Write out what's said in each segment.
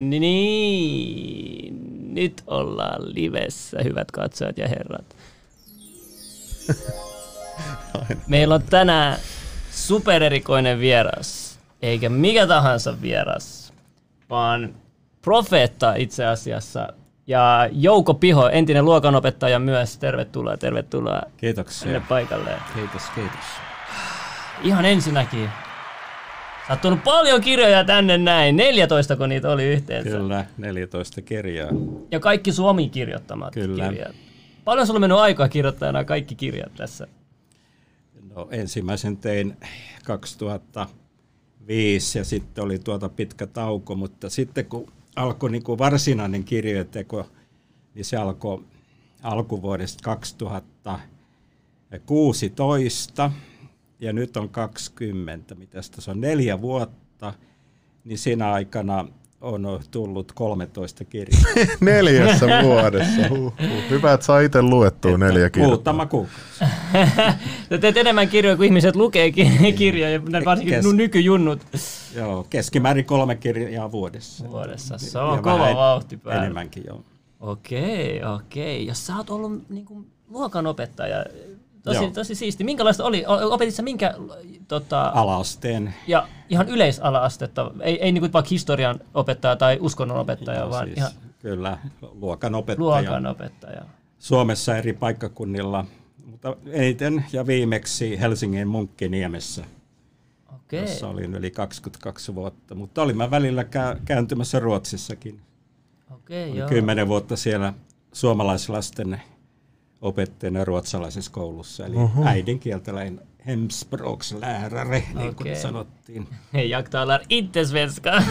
Niin, nyt ollaan livessä, hyvät katsojat ja herrat. Meillä on tänään supererikoinen vieras, eikä mikä tahansa vieras, vaan profeetta itse asiassa. Ja Jouko Piho, entinen luokanopettaja myös, tervetuloa, tervetuloa Kiitoksia. tänne paikalle. Kiitos, kiitos. Ihan ensinnäkin, sä oot tullut paljon kirjoja tänne näin, 14 kun niitä oli yhteensä. Kyllä, 14 kirjaa. Ja kaikki Suomi kirjoittamat Kyllä. kirjat. Paljon sulla on mennyt aikaa kirjoittaa nämä kaikki kirjat tässä? No, ensimmäisen tein 2005 ja sitten oli tuota pitkä tauko, mutta sitten kun alkoi niin kuin varsinainen kirjoiteko, niin se alkoi alkuvuodesta 2016 ja nyt on 20, mitä se on neljä vuotta, niin siinä aikana on tullut 13 kirjaa. Neljässä vuodessa. Huh, huh. Hyvä, että saa itse luettua neljä kirjaa. Muutama kuukausi. Sä teet enemmän kirjoja kuin ihmiset lukee ki- kirjoja, varsinkin Kes- nu- nykyjunnut Joo, keskimäärin kolme kirjaa vuodessa. vuodessa. Se Ja on kova vähän vauhti päällä. Enemmänkin, joo. Okei, okei. Ja sä oot ollut niin kuin, luokanopettaja. Tosi, Joo. tosi siisti. Minkälaista oli? Opetit sä minkä tota, Alasteen. ja ihan yleisala-astetta? Ei, ei niin kuin vaikka historian opettaja tai uskonnon opettaja, Joo, vaan siis ihan Kyllä, luokanopettaja. luokanopettaja. Suomessa eri paikkakunnilla, mutta eniten ja viimeksi Helsingin Munkkiniemessä, Okei. jossa olin yli 22 vuotta. Mutta olin mä välillä kä- kääntymässä Ruotsissakin. Okei, joo. kymmenen vuotta siellä suomalaislasten opettajana ruotsalaisessa koulussa, eli uh-huh. äidinkieltäläin hemspråkslärare, niin kuin sanottiin. Jag talar inte svenska.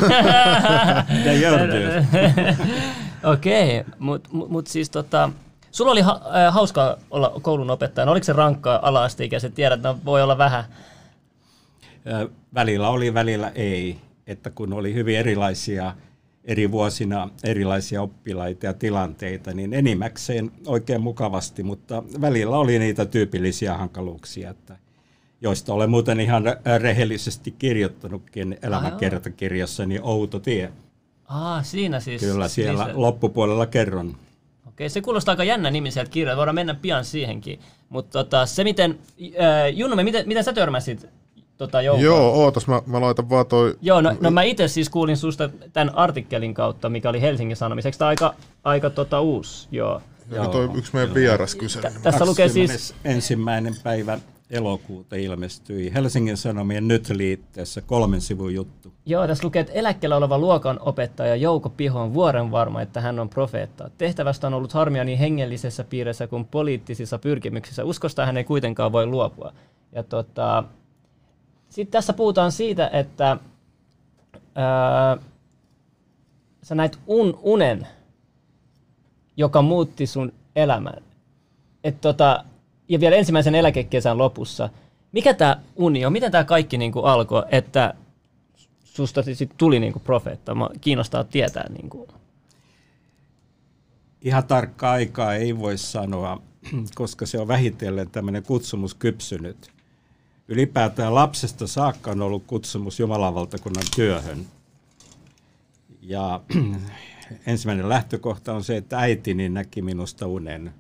Det gör du. Okei, mutta mut, mut siis tota, sulla oli ha, äh, hauskaa olla koulun opettajana. Oliko se rankkaa ala-asteikäiset? Tiedät, että voi olla vähän. Välillä oli, välillä ei. Että kun oli hyvin erilaisia eri vuosina erilaisia oppilaita ja tilanteita, niin enimmäkseen oikein mukavasti, mutta välillä oli niitä tyypillisiä hankaluuksia, että joista olen muuten ihan re- rehellisesti kirjoittanutkin elämänkertakirjassani niin Outo tie. Ah, siinä siis. Kyllä siellä Siis, loppupuolella kerron. Okei, se kuulostaa aika jännä nimi sieltä. Voidaan mennä pian siihenkin. Mutta tota, se miten, äh, Junnume, miten, miten sä törmäsit tota, Joukoon? Joo, ootas, mä, mä laitan vaan toi... Joo, no, no mä itse siis kuulin susta tämän artikkelin kautta, mikä oli Helsingin Sanomissa. Eikö tämä aika, aika tota, uusi? Joo. Joo, toi yksi meidän vieras kyseli. Tässä lukee siis, ensimmäinen päivä elokuuta ilmestyi Helsingin Sanomien nyt-liitteessä kolmen sivun juttu. joo, tässä lukee, että eläkkeellä oleva luokan opettaja Jouko Piho on vuoren varma, että hän on profeetta. Tehtävästä on ollut harmia niin hengellisessä piirissä kuin poliittisissa pyrkimyksissä. Uskosta hän ei kuitenkaan voi luopua. Ja tota, sitten tässä puhutaan siitä, että ää, sä näit un, unen, joka muutti sun elämän. Et tota, ja vielä ensimmäisen eläkekesän lopussa. Mikä tämä uni on? Miten tämä kaikki niinku alkoi, että susta sit tuli niinku profeetta? Mä kiinnostaa tietää. Niinku. Ihan tarkkaa aikaa ei voi sanoa, koska se on vähitellen tämmöinen kutsumus kypsynyt. Ylipäätään lapsesta saakka on ollut kutsumus Jumalan valtakunnan työhön. Ja ensimmäinen lähtökohta on se, että äitini näki minusta unen.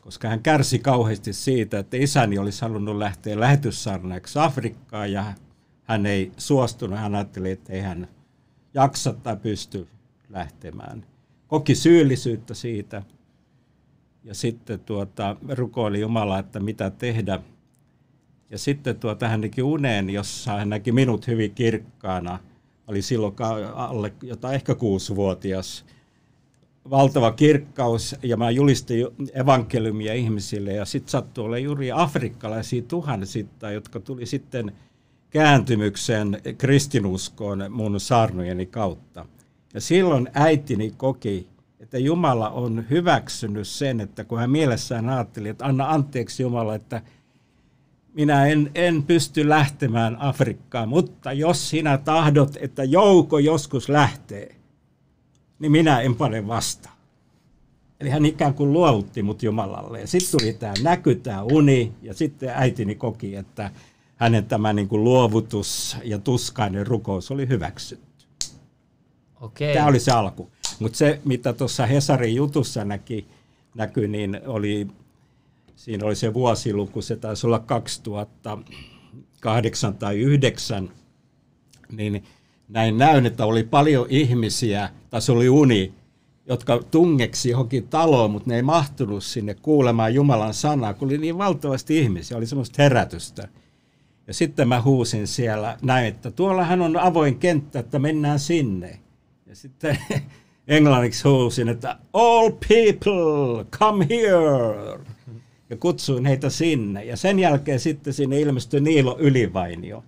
Koska hän kärsi kauheasti siitä, että isäni olisi halunnut lähteä lähetyssarnaiksi Afrikkaan ja hän ei suostunut. Hän ajatteli, että ei hän jaksa tai pysty lähtemään. Koki syyllisyyttä siitä ja sitten tuota, rukoili Jumalaa, että mitä tehdä. Ja sitten tuota, hän näki uneen, jossa hän näki minut hyvin kirkkaana. Oli silloin alle jotain ehkä kuusivuotias. Valtava kirkkaus ja mä julistin ju- evankeliumia ihmisille ja sitten sattui olla juuri afrikkalaisia tuhansittain, jotka tuli sitten kääntymykseen kristinuskoon mun saarnojeni kautta. Ja silloin äitini koki, että Jumala on hyväksynyt sen, että kun hän mielessään ajatteli, että anna anteeksi Jumala, että minä en, en pysty lähtemään Afrikkaan, mutta jos sinä tahdot, että jouko joskus lähtee, niin minä en pane vastaan. Eli hän ikään kuin luovutti mut Jumalalle. Ja sitten tuli tämä näky, tämä uni, ja sitten äitini koki, että hänen tämä niin kuin luovutus ja tuskainen rukous oli hyväksytty. Okei. Tämä oli se alku. Mutta se, mitä tuossa Hesarin jutussa näki, näkyi, niin oli, siinä oli se vuosiluku, se taisi olla 2008 tai 2009, niin näin näyn, että oli paljon ihmisiä, tai se oli uni, jotka tungeksi johonkin taloon, mutta ne ei mahtunut sinne kuulemaan Jumalan sanaa, kun oli niin valtavasti ihmisiä, oli semmoista herätystä. Ja sitten mä huusin siellä näin, että tuollahan on avoin kenttä, että mennään sinne. Ja sitten englanniksi huusin, että all people, come here. Ja kutsuin heitä sinne. Ja sen jälkeen sitten sinne ilmestyi Niilo Ylivainio,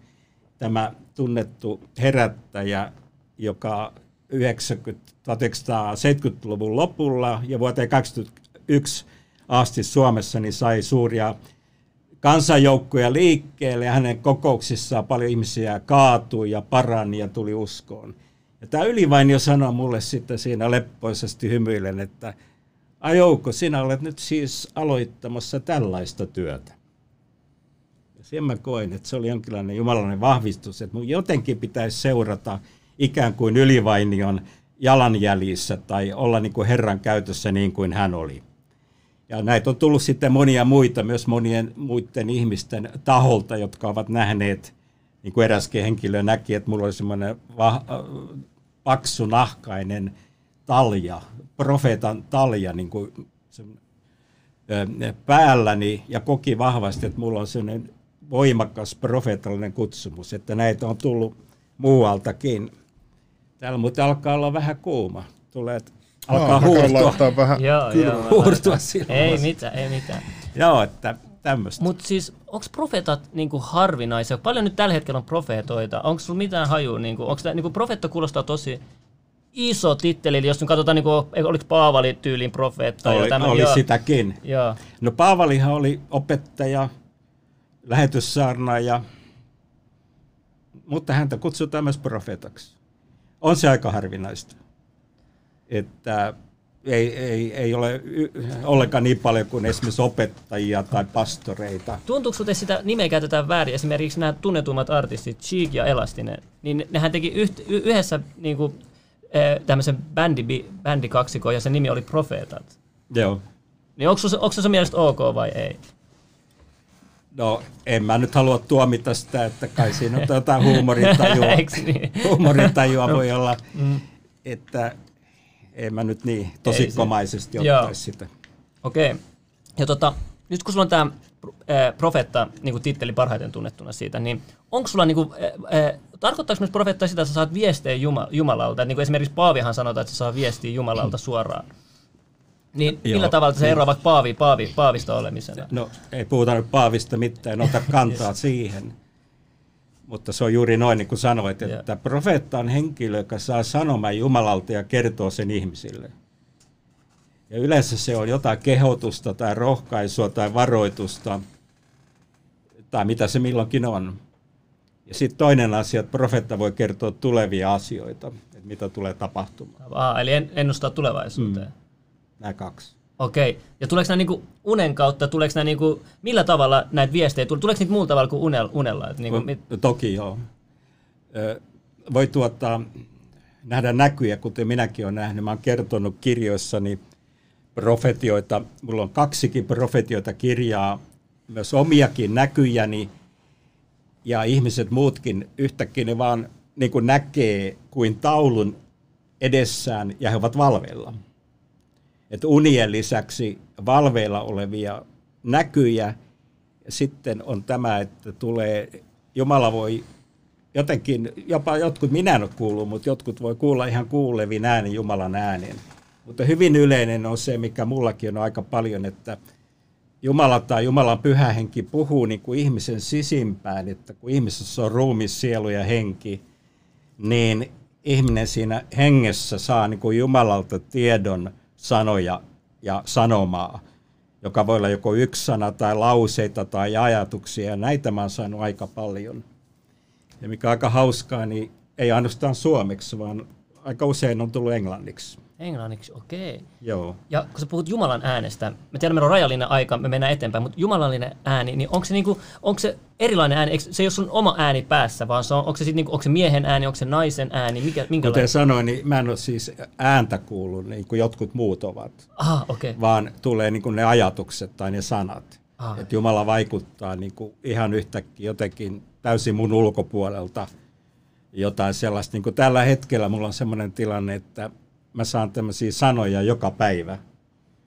tämä tunnettu herättäjä, joka 90, 1970-luvun lopulla ja vuoteen 2021 asti Suomessa niin sai suuria kansanjoukkoja liikkeelle ja hänen kokouksissaan paljon ihmisiä kaatui ja parani ja tuli uskoon. Ja tämä Ylivainio sanoi mulle sitten siinä leppoisesti hymyillen, että Ajouko, sinä olet nyt siis aloittamassa tällaista työtä. Ja sen mä koin, että se oli jonkinlainen jumalainen vahvistus, että mun jotenkin pitäisi seurata ikään kuin Ylivainion jalanjäljissä tai olla niin kuin Herran käytössä niin kuin hän oli. Ja näitä on tullut sitten monia muita, myös monien muiden ihmisten taholta, jotka ovat nähneet, niin kuin eräskin henkilö näki, että mulla oli semmoinen va- paksu nahkainen talja, profeetan talja niin kuin päälläni ja koki vahvasti, että mulla on sellainen voimakas profeetallinen kutsumus, että näitä on tullut muualtakin. Täällä mutta alkaa olla vähän kuuma. Tulee, alkaa Aa, huurtua. vähän Joo, joo. huurtua. Ei mitään, ei mitään. Joo, että tämmöistä. Mutta siis, onko profeetat niinku harvinaisia? Paljon nyt tällä hetkellä on profeetoita. Onko sulla mitään hajua? Niinku, onko niinku profeetta kuulostaa tosi iso titteli, eli jos nyt katsotaan, niinku, oliko Paavali tyyliin profeetta? oli, tämmönen- oli joo, sitäkin. Joo. No Paavalihan oli opettaja, lähetyssaarnaaja, mutta häntä kutsutaan myös profeetaksi. On se aika harvinaista, että ei, ei, ei ole y- ollenkaan niin paljon kuin esimerkiksi opettajia tai pastoreita. Tuntuuko sinulle, sitä nimeä käytetään väärin? Esimerkiksi nämä tunnetummat artistit, Cheek ja Elastinen, niin nehän teki yht, y- yhdessä niin kuin, tämmöisen bändi, bändikaksikon ja sen nimi oli Profeetat. Joo. Niin onko se, onko se mielestä ok vai ei? No, en mä nyt halua tuomita sitä, että kai siinä on jotain huumorintajua. Niin? huumorintajua voi olla, että en mä nyt niin tosikkomaisesti Joo. ottaisi sitä. Okei. Ja tota, nyt kun sulla on tämä profeetta niin titteli parhaiten tunnettuna siitä, niin onko sulla, niin kuin, äh, tarkoittaako myös profeetta sitä, että sä saat viestejä Juma, Jumalalta? Et niin kuin esimerkiksi Paavihan sanotaan, että sä saa viestiä Jumalalta suoraan. Niin Joo. millä tavalla se eroaa vaikka paavi, paavi, paavista olemisena? No, ei puhuta nyt Paavista mitään, en ota kantaa siihen. Mutta se on juuri noin, niin kuin sanoit, että profeetta on henkilö, joka saa sanomaan Jumalalta ja kertoo sen ihmisille. Ja yleensä se on jotain kehotusta tai rohkaisua tai varoitusta, tai mitä se milloinkin on. Ja sitten toinen asia, että profeetta voi kertoa tulevia asioita, että mitä tulee tapahtumaan. Aa, eli en, ennustaa tulevaisuuteen. Mm. Nämä kaksi. Okei. Ja tuleeko nämä niinku unen kautta, tuleeko nämä niinku, millä tavalla näitä viestejä, tulee? tuleeko niitä muulla tavalla kuin unel, unella? Et niinku, mit, No, Toki joo. Ö, Voi tuottaa, nähdä näkyjä, kuten minäkin olen nähnyt. Mä olen kertonut kirjoissani profetioita. Mulla on kaksikin profetioita kirjaa, myös omiakin näkyjäni. Ja ihmiset muutkin yhtäkkiä ne vaan niin kuin näkee kuin taulun edessään ja he ovat valveilla. Että unien lisäksi valveilla olevia näkyjä. Sitten on tämä, että tulee, Jumala voi jotenkin, jopa jotkut, minä en ole kuullut, mutta jotkut voi kuulla ihan kuulevin äänen Jumalan äänen. Mutta hyvin yleinen on se, mikä mullakin on aika paljon, että Jumala tai Jumalan pyhä henki puhuu niin kuin ihmisen sisimpään, että kun ihmisessä on ruumi, sielu ja henki, niin ihminen siinä hengessä saa niin kuin Jumalalta tiedon, sanoja ja sanomaa, joka voi olla joko yksi sana tai lauseita tai ajatuksia, ja näitä mä oon saanut aika paljon. Ja mikä on aika hauskaa, niin ei ainoastaan suomeksi, vaan aika usein on tullut englanniksi. Englanniksi, okei. Okay. Joo. Ja kun sä puhut Jumalan äänestä, me tiedämme, meillä on rajallinen aika, me mennään eteenpäin, mutta jumalallinen ääni, niin onko se, niinku, onko se erilainen ääni? Eikö se ei ole sun oma ääni päässä, vaan se on, onko, se sit niinku, onko se miehen ääni, onko se naisen ääni? Mikä, minkälainen? Kuten sanoin, niin mä en ole siis ääntä kuullut niin kuin jotkut muut ovat, Aha. Okay. vaan tulee niin kuin ne ajatukset tai ne sanat. Että Jumala vaikuttaa niin kuin ihan yhtäkkiä jotenkin täysin mun ulkopuolelta jotain sellaista. Niin kuin tällä hetkellä mulla on sellainen tilanne, että mä saan tämmöisiä sanoja joka päivä.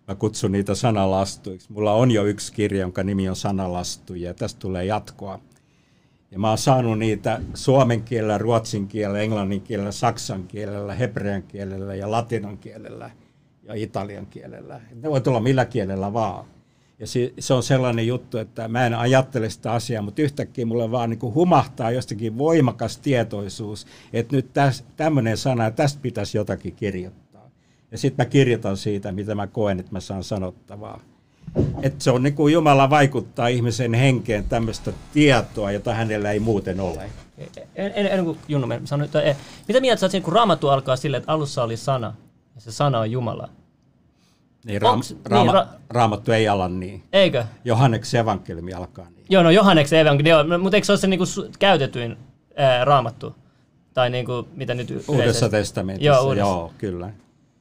Mä kutsun niitä sanalastuiksi. Mulla on jo yksi kirja, jonka nimi on Sanalastu, ja tästä tulee jatkoa. Ja mä oon saanut niitä suomen kielellä, ruotsin kielellä, englannin kielellä, saksan kielellä, hebrean kielellä ja latinan kielellä ja italian kielellä. Ne voi tulla millä kielellä vaan. Ja se, se on sellainen juttu, että mä en ajattele sitä asiaa, mutta yhtäkkiä mulle vaan niin kuin humahtaa jostakin voimakas tietoisuus, että nyt täs, tämmöinen sana, tästä pitäisi jotakin kirjoittaa. Ja sitten mä kirjoitan siitä, mitä mä koen, että mä saan sanottavaa. Että se on niin kuin Jumala vaikuttaa ihmisen henkeen tämmöistä tietoa, jota hänellä ei muuten ole. En, en, en kuin Junnu, sanon, että, eh, mitä mieltä sä oot kun raamattu alkaa silleen, että alussa oli sana, ja se sana on Jumala. Niin, raam, Onks- raama, niin, ra- raamattu ei ala niin. Eikö? Johanneksen evankeliumi alkaa niin. Joo, no Johanneksen evankeliumi, joo, mutta eikö se ole se niinku käytetyin ää, raamattu? Tai niinku, mitä nyt y- Uudessa yleisesti- testamentissa, Joo, uudessa. joo kyllä.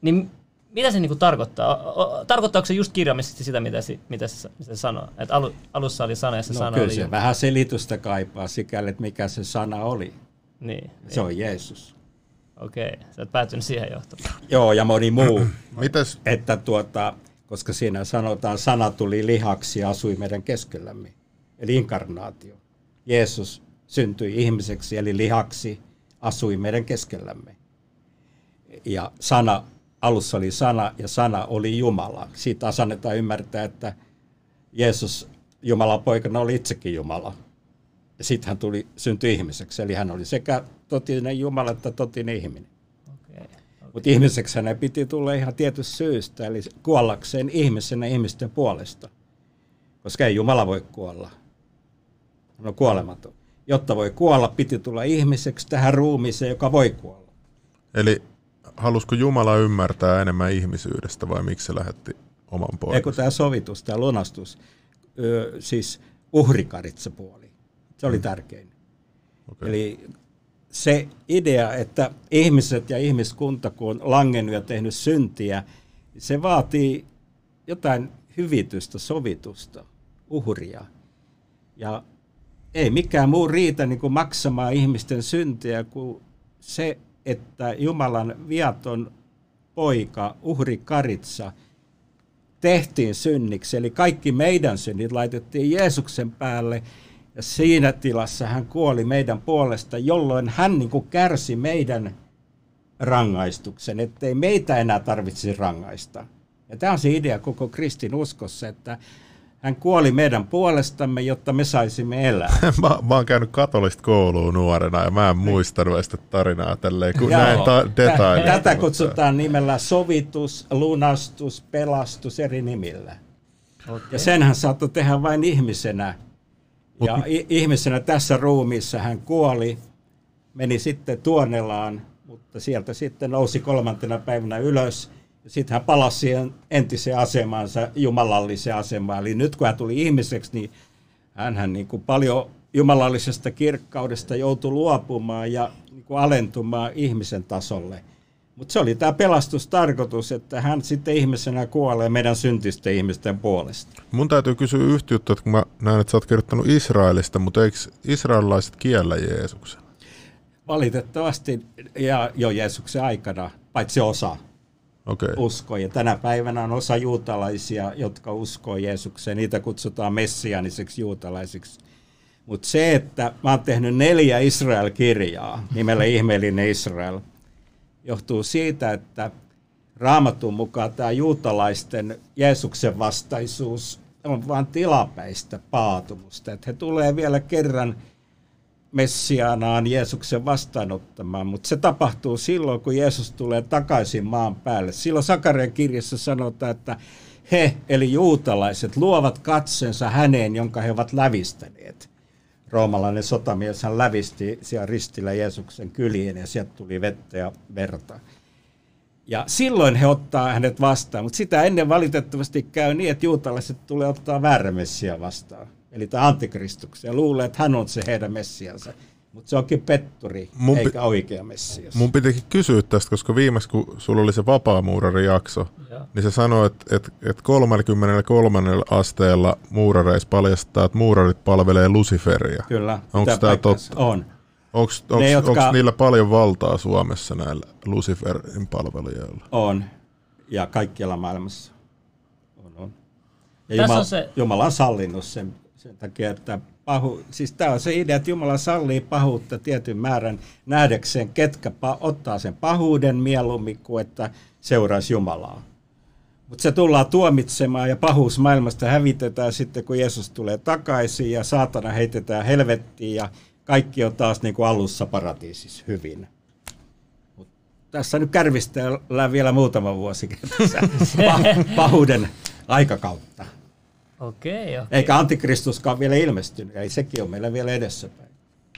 Niin mitä se niinku tarkoittaa? O- o- Tarkoittaako se just kirjaimellisesti sitä, mitä, si- mitä, se, mitä se sanoo? Että alu, alussa oli sana ja se No sana kyllä oli se Jumala. vähän selitystä kaipaa sikäli, että mikä se sana oli. Niin, Se on Jeesus. Okei. Sä oot päätynyt siihen johtamaan. Joo, ja moni muu. Mites, että tuota, koska siinä sanotaan, sana tuli lihaksi ja asui meidän keskellämme. Eli inkarnaatio. Jeesus syntyi ihmiseksi, eli lihaksi asui meidän keskellämme. Ja sana, alussa oli sana ja sana oli Jumala. Siitä taas annetaan ymmärtää, että Jeesus Jumalan poikana oli itsekin Jumala. Ja sitten hän tuli, syntyi ihmiseksi, eli hän oli sekä totinen Jumala että totinen ihminen. Okay. Mutta ihmiseksi hänen piti tulla ihan tietystä syystä, eli kuollakseen ihmisenä ihmisten puolesta. Koska ei Jumala voi kuolla. Hän on kuolematon. Jotta voi kuolla, piti tulla ihmiseksi tähän ruumiiseen, joka voi kuolla. eli halusko Jumala ymmärtää enemmän ihmisyydestä vai miksi se lähetti oman Eikö poikansa? tämä sovitus, tämä lunastus, ö, siis uhrikaritsapuoli, se oli tärkein. Okei. Eli se idea, että ihmiset ja ihmiskunta, kun on langennut ja tehnyt syntiä, se vaatii jotain hyvitystä, sovitusta, uhria. Ja ei mikään muu riitä niin kuin maksamaan ihmisten syntiä kuin se, että Jumalan viaton poika, uhri Karitsa, tehtiin synniksi. Eli kaikki meidän synnit laitettiin Jeesuksen päälle ja siinä tilassa hän kuoli meidän puolesta, jolloin hän niin kuin kärsi meidän rangaistuksen, ettei meitä enää tarvitsisi rangaista. Ja tämä on se idea koko kristin uskossa, että hän kuoli meidän puolestamme, jotta me saisimme elää. mä, mä oon käynyt katolista kouluun nuorena ja mä en muistanut edes sitä tarinaa tälleen, kun Joo. näin ta- detailit. Tätä mutta- kutsutaan nimellä sovitus, lunastus, pelastus eri nimillä. Okay. Ja sen hän saattoi tehdä vain ihmisenä. Ja Mut- i- ihmisenä tässä ruumiissa hän kuoli, meni sitten tuonelaan, mutta sieltä sitten nousi kolmantena päivänä ylös. Ja sitten hän palasi siihen entiseen asemaansa, jumalalliseen asemaan. Eli nyt kun hän tuli ihmiseksi, niin hän niin kuin paljon jumalallisesta kirkkaudesta joutui luopumaan ja niin kuin alentumaan ihmisen tasolle. Mutta se oli tämä pelastustarkoitus, että hän sitten ihmisenä kuolee meidän syntisten ihmisten puolesta. Mun täytyy kysyä yhtä juttua, että kun mä näen, että sä oot kirjoittanut Israelista, mutta eikö israelilaiset kiellä Jeesuksen? Valitettavasti ja jo Jeesuksen aikana, paitsi osa. Okay. uskoi. Ja tänä päivänä on osa juutalaisia, jotka uskoo Jeesukseen. Niitä kutsutaan messiaaniseksi juutalaisiksi. Mutta se, että mä oon tehnyt neljä Israel-kirjaa nimellä Ihmeellinen Israel, johtuu siitä, että raamatun mukaan tämä juutalaisten Jeesuksen vastaisuus on vain tilapäistä paatumusta. Että he tulee vielä kerran Messiaanaan Jeesuksen vastaanottamaan, mutta se tapahtuu silloin, kun Jeesus tulee takaisin maan päälle. Silloin Sakarian kirjassa sanotaan, että he, eli juutalaiset, luovat katsensa häneen, jonka he ovat lävistäneet. Roomalainen sotamies hän lävisti siellä ristillä Jeesuksen kyliin ja sieltä tuli vettä ja verta. Ja silloin he ottaa hänet vastaan, mutta sitä ennen valitettavasti käy niin, että juutalaiset tulee ottaa väärä messia vastaan. Eli tämä antikristuksen ja luulee, että hän on se heidän messiansa. Mutta se onkin petturi, mun eikä oikea messias. Mun pitikin kysyä tästä, koska viimeksi kun sulla oli se vapaamuurari jakso, ja. niin se sanoi, että et, et 33 asteella muurareis paljastaa, että muurarit palvelee Luciferia. Kyllä. Onko tämä totta? On. Onko ne, jotka... niillä paljon valtaa Suomessa näillä Luciferin palvelijoilla? On. Ja kaikkialla maailmassa. On, on. Ja Jumala, on se... Jumala on sallinut sen, sen takia, että pahu, siis tämä on se idea, että Jumala sallii pahuutta tietyn määrän nähdäkseen, ketkä pa- ottaa sen pahuuden mieluummin kuin että seuraisi Jumalaa. Mutta se tullaan tuomitsemaan ja pahuus maailmasta hävitetään sitten, kun Jeesus tulee takaisin ja saatana heitetään helvettiin ja kaikki on taas niin kuin alussa paratiisissa hyvin. Mut tässä nyt kärvistellään vielä muutama vuosi pahuuden aikakautta. Okei, okei. Eikä antikristuskaan vielä ilmestynyt, ei sekin on meillä vielä edessäpäin.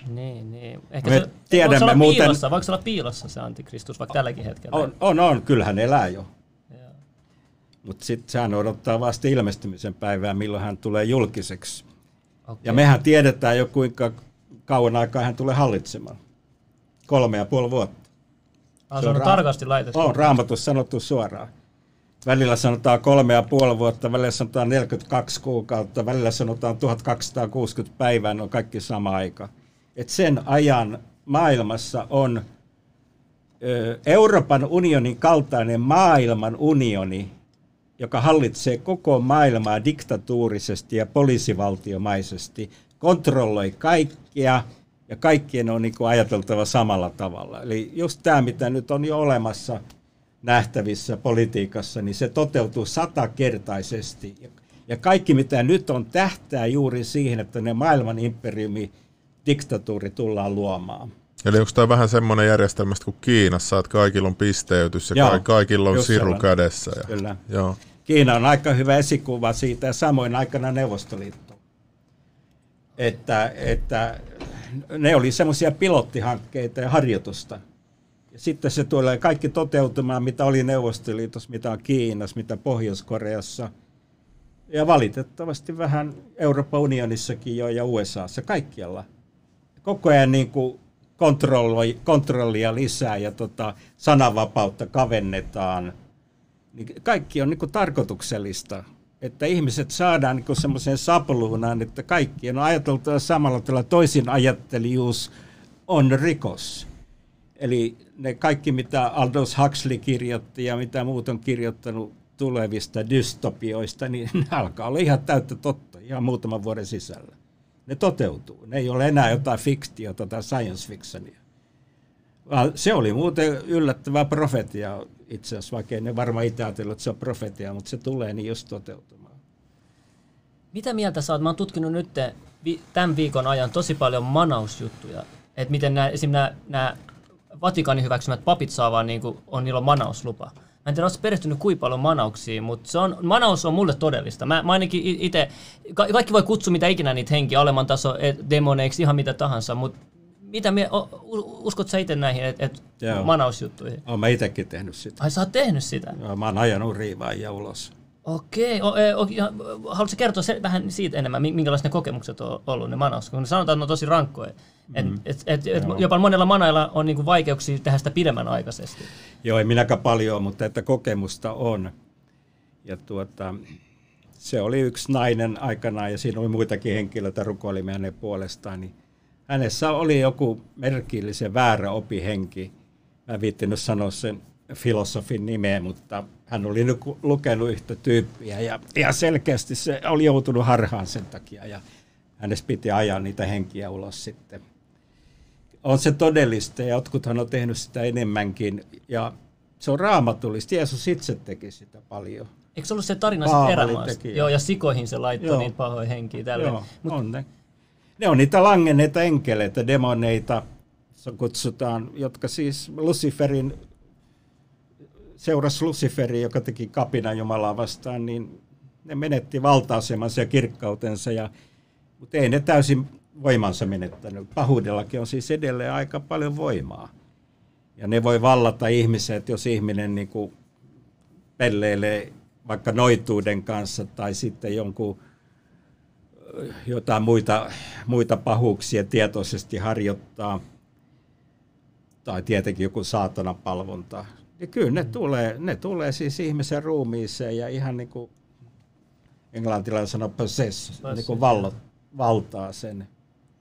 Niin, niin. Ehkä Me se, tiedämme voiko se olla muuten... Piilossa, voiko se olla piilossa se antikristus vaikka tälläkin hetkellä? On, on, on kyllähän elää jo. Mutta sitten sehän odottaa vasta ilmestymisen päivää, milloin hän tulee julkiseksi. Okay. Ja mehän tiedetään jo, kuinka kauan aikaa hän tulee hallitsemaan. Kolme ja puoli vuotta. Ah, se on, on ra- tarkasti laitettu. On raamatussa sanottu suoraan. Välillä sanotaan kolme ja puoli vuotta, välillä sanotaan 42 kuukautta, välillä sanotaan 1260 päivää, on kaikki sama aika. Et sen ajan maailmassa on Euroopan unionin kaltainen maailman unioni, joka hallitsee koko maailmaa diktatuurisesti ja poliisivaltiomaisesti, kontrolloi kaikkia ja kaikkien on niin ajateltava samalla tavalla. Eli just tämä, mitä nyt on jo olemassa – nähtävissä politiikassa, niin se toteutuu satakertaisesti. Ja kaikki, mitä nyt on, tähtää juuri siihen, että ne maailman imperiumi diktatuuri tullaan luomaan. Eli onko tämä vähän semmoinen järjestelmä kuin Kiinassa, että kaikilla on pisteytys ja Joo, kaikilla on siru kädessä? Ja, kyllä. Joo. Kiina on aika hyvä esikuva siitä ja samoin aikana Neuvostoliitto. Että, että ne oli semmoisia pilottihankkeita ja harjoitusta sitten se tulee kaikki toteutumaan, mitä oli Neuvostoliitossa, mitä on Kiinassa, mitä Pohjois-Koreassa. Ja valitettavasti vähän Euroopan unionissakin jo ja USAssa, kaikkialla. Koko ajan niin kuin kontrollia lisää ja tota, sananvapautta kavennetaan. Niin kaikki on niin kuin tarkoituksellista, että ihmiset saadaan niin semmoiseen sapluunaan, että kaikki on ajateltu samalla tavalla. Toisin ajattelijuus on rikos. Eli ne kaikki, mitä Aldous Huxley kirjoitti ja mitä muut on kirjoittanut tulevista dystopioista, niin ne alkaa olla ihan täyttä totta ihan muutaman vuoden sisällä. Ne toteutuu. Ne ei ole enää jotain fiktiota tai science fictionia. Se oli muuten yllättävä profetia itse asiassa, vaikka ne varmaan itse ajatellut, että se on profetia, mutta se tulee niin just toteutumaan. Mitä mieltä sä oot? Mä oon tutkinut nyt tämän viikon ajan tosi paljon manausjuttuja. Että miten nämä, esimerkiksi nämä, nämä Vatikanin hyväksymät papit saa vaan niin kuin, on niillä on manauslupa. Mä en tiedä, oletko perehtynyt kuinka paljon manauksiin, mutta se on, manaus on mulle todellista. Mä, mä ainakin itse, ka, kaikki voi kutsua mitä ikinä niitä henkiä, oleman taso, et, demoneiksi, ihan mitä tahansa, mutta mitä mie, uskot sä itse näihin et, et manausjuttuihin? Olen mä itsekin tehnyt sitä. Ai sä oot tehnyt sitä? Joo, mä oon ajanut riivaajia ulos. Okei, o, e, haluatko kertoa se, vähän siitä enemmän, minkälaiset ne kokemukset on ollut, ne manaus? Kun sanotaan, että ne on tosi rankkoja. Et, mm. et, et, et jopa monella manailla on niinku vaikeuksia tehdä sitä pidemmän aikaisesti. Joo, ei minäkään paljon, mutta että kokemusta on. Ja tuota, se oli yksi nainen aikanaan ja siinä oli muitakin henkilöitä rukoilimme hänen puolestaan. Niin hänessä oli joku merkillisen väärä opihenki. Mä en viittinyt sanoa sen filosofin nimeä, mutta hän oli lukenut yhtä tyyppiä ja, ja selkeästi se oli joutunut harhaan sen takia ja hänestä piti ajaa niitä henkiä ulos sitten. On se todellista ja jotkuthan on tehnyt sitä enemmänkin ja se on raamatullista. Jeesus itse teki sitä paljon. Eikö se ollut se tarina sitten erämaasta? Joo, ja sikoihin se laittoi niin pahoja henkiä. Tälle. Joo, Mut... on ne. Ne on niitä langenneita enkeleitä, demoneita, kutsutaan, jotka siis Luciferin seurasi Luciferi, joka teki kapina Jumalaa vastaan, niin ne menetti valta-asemansa ja kirkkautensa, ja, mutta ei ne täysin voimansa menettänyt. Pahuudellakin on siis edelleen aika paljon voimaa. Ja ne voi vallata ihmiset, jos ihminen niin kuin pelleilee vaikka noituuden kanssa tai sitten jonkun jotain muita, muita pahuuksia tietoisesti harjoittaa, tai tietenkin joku saatanapalvonta. Ja kyllä ne tulee, ne tulee siis ihmisen ruumiiseen ja ihan niin kuin englantilainen sanoo possess, niin kuin vallo, valtaa sen.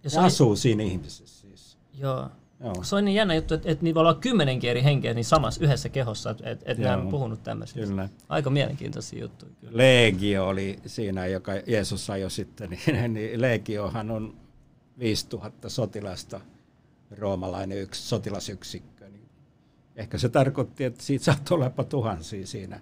Ja se asuu siinä ihmisessä siis. Joo. Joo. Se on niin jännä juttu, että, että niitä voi olla kymmenenkin eri henkeä niin samassa yhdessä kehossa, että, että nämä on puhunut tämmöisestä. Kyllä. Aika mielenkiintoisia juttuja. Kyllä. Legio oli siinä, joka Jeesus ajoi sitten, niin, niin Legiohan on 5000 sotilasta, roomalainen yksi sotilasyksikkö. Ehkä se tarkoitti, että siitä saattoi olla tuhansia siinä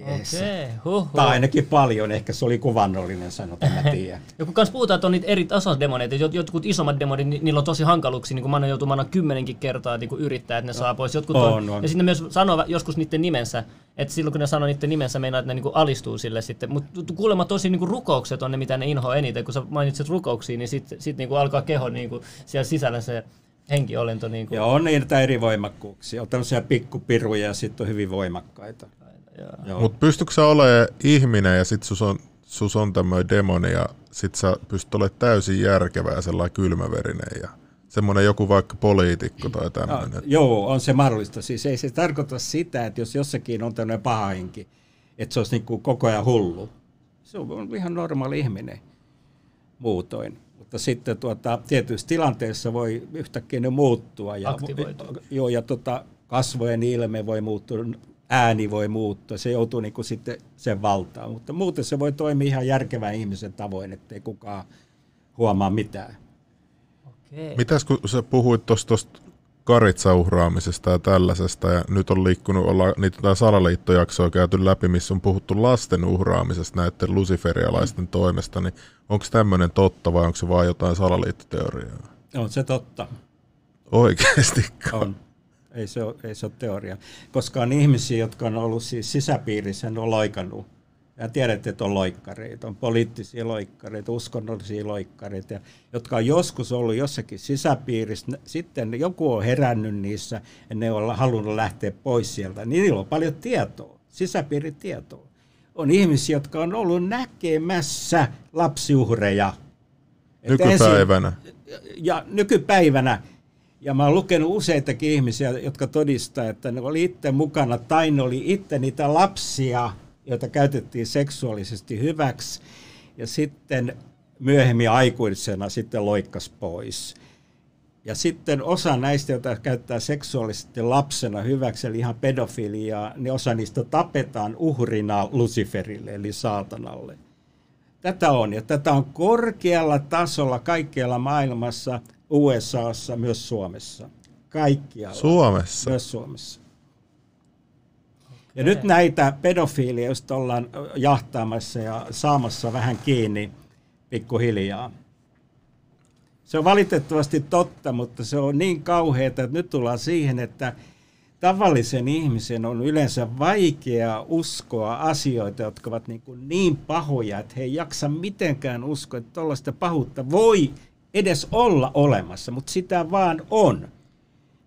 Okei, okay, Tai ainakin paljon, ehkä se oli kuvannollinen sanotaan, mä tiedän. ja kun kanssa puhutaan, että on niitä eri tasodemoneita, jotkut isommat demonit, niillä on tosi hankaluuksia, niin kuin mä oon joutunut kymmenenkin kertaa niin kuin yrittää, että ne saa pois. Jotkut on, on, on. Ja sitten myös sanoo joskus niiden nimensä, että silloin kun ne sanoo niiden nimensä, meinaa, että ne niin kuin alistuu sille sitten. Mutta kuulemma tosi niin kuin rukoukset on ne, mitä ne inhoa eniten. Kun sä mainitsit rukouksia, niin sitten sit niin kuin alkaa keho niin kuin siellä sisällä se henkiolento. Niin kuin. Joo, on niitä eri voimakkuuksia. On tämmöisiä pikkupiruja ja sitten on hyvin voimakkaita. Mutta pystytkö sä olemaan ihminen ja sit sus on, sus on tämmöinen demoni ja sit sä pystyt olemaan täysin järkevä ja sellainen kylmäverinen ja semmoinen joku vaikka poliitikko tai tämmöinen. No, joo, on se mahdollista. Siis ei se tarkoita sitä, että jos jossakin on tämmöinen paha henki, että se olisi niin kuin koko ajan hullu. Se on ihan normaali ihminen muutoin. Mutta sitten tuota, tietyissä tilanteissa voi yhtäkkiä ne muuttua. Ja, joo, ja tuota, kasvojen ilme voi muuttua, ääni voi muuttua, se joutuu niin kuin sitten sen valtaan. Mutta muuten se voi toimia ihan järkevän ihmisen tavoin, ettei kukaan huomaa mitään. Okei. Mitäs kun sä puhuit tuosta karitsauhraamisesta ja tällaisesta, ja nyt on liikkunut, olla niitä salaliittojaksoa käyty läpi, missä on puhuttu lasten uhraamisesta näiden luciferialaisten mm. toimesta, niin onko tämmöinen totta vai onko se vain jotain salaliittoteoriaa? On se totta. Oikeasti. On. Ei se, ole, ei se ole teoria. Koska on ihmisiä, jotka on ollut siis sisäpiirissä, ne on loikannut. Ja tiedätte, että on loikkareita, on poliittisia loikkareita, uskonnollisia loikkareita, jotka on joskus ollut jossakin sisäpiirissä. Sitten joku on herännyt niissä ja ne on halunnut lähteä pois sieltä. Niin niillä on paljon tietoa, sisäpiiritietoa. On ihmisiä, jotka on ollut näkemässä lapsiuhreja. Nykypäivänä. ja nykypäivänä ja mä oon lukenut useitakin ihmisiä, jotka todistaa, että ne oli itse mukana tai ne oli itse niitä lapsia, joita käytettiin seksuaalisesti hyväksi. Ja sitten myöhemmin aikuisena sitten loikkas pois. Ja sitten osa näistä, joita käyttää seksuaalisesti lapsena hyväksi, eli ihan pedofiliaa, niin osa niistä tapetaan uhrina Luciferille, eli saatanalle. Tätä on, ja tätä on korkealla tasolla kaikkialla maailmassa – USAssa, myös Suomessa. Kaikkialla. Suomessa? Myös Suomessa. Ja nyt näitä pedofiilia, joista ollaan jahtaamassa ja saamassa vähän kiinni pikkuhiljaa. Se on valitettavasti totta, mutta se on niin kauheaa, että nyt tullaan siihen, että tavallisen ihmisen on yleensä vaikea uskoa asioita, jotka ovat niin, kuin niin pahoja, että he ei jaksa mitenkään uskoa, että tuollaista pahuutta voi edes olla olemassa, mutta sitä vaan on.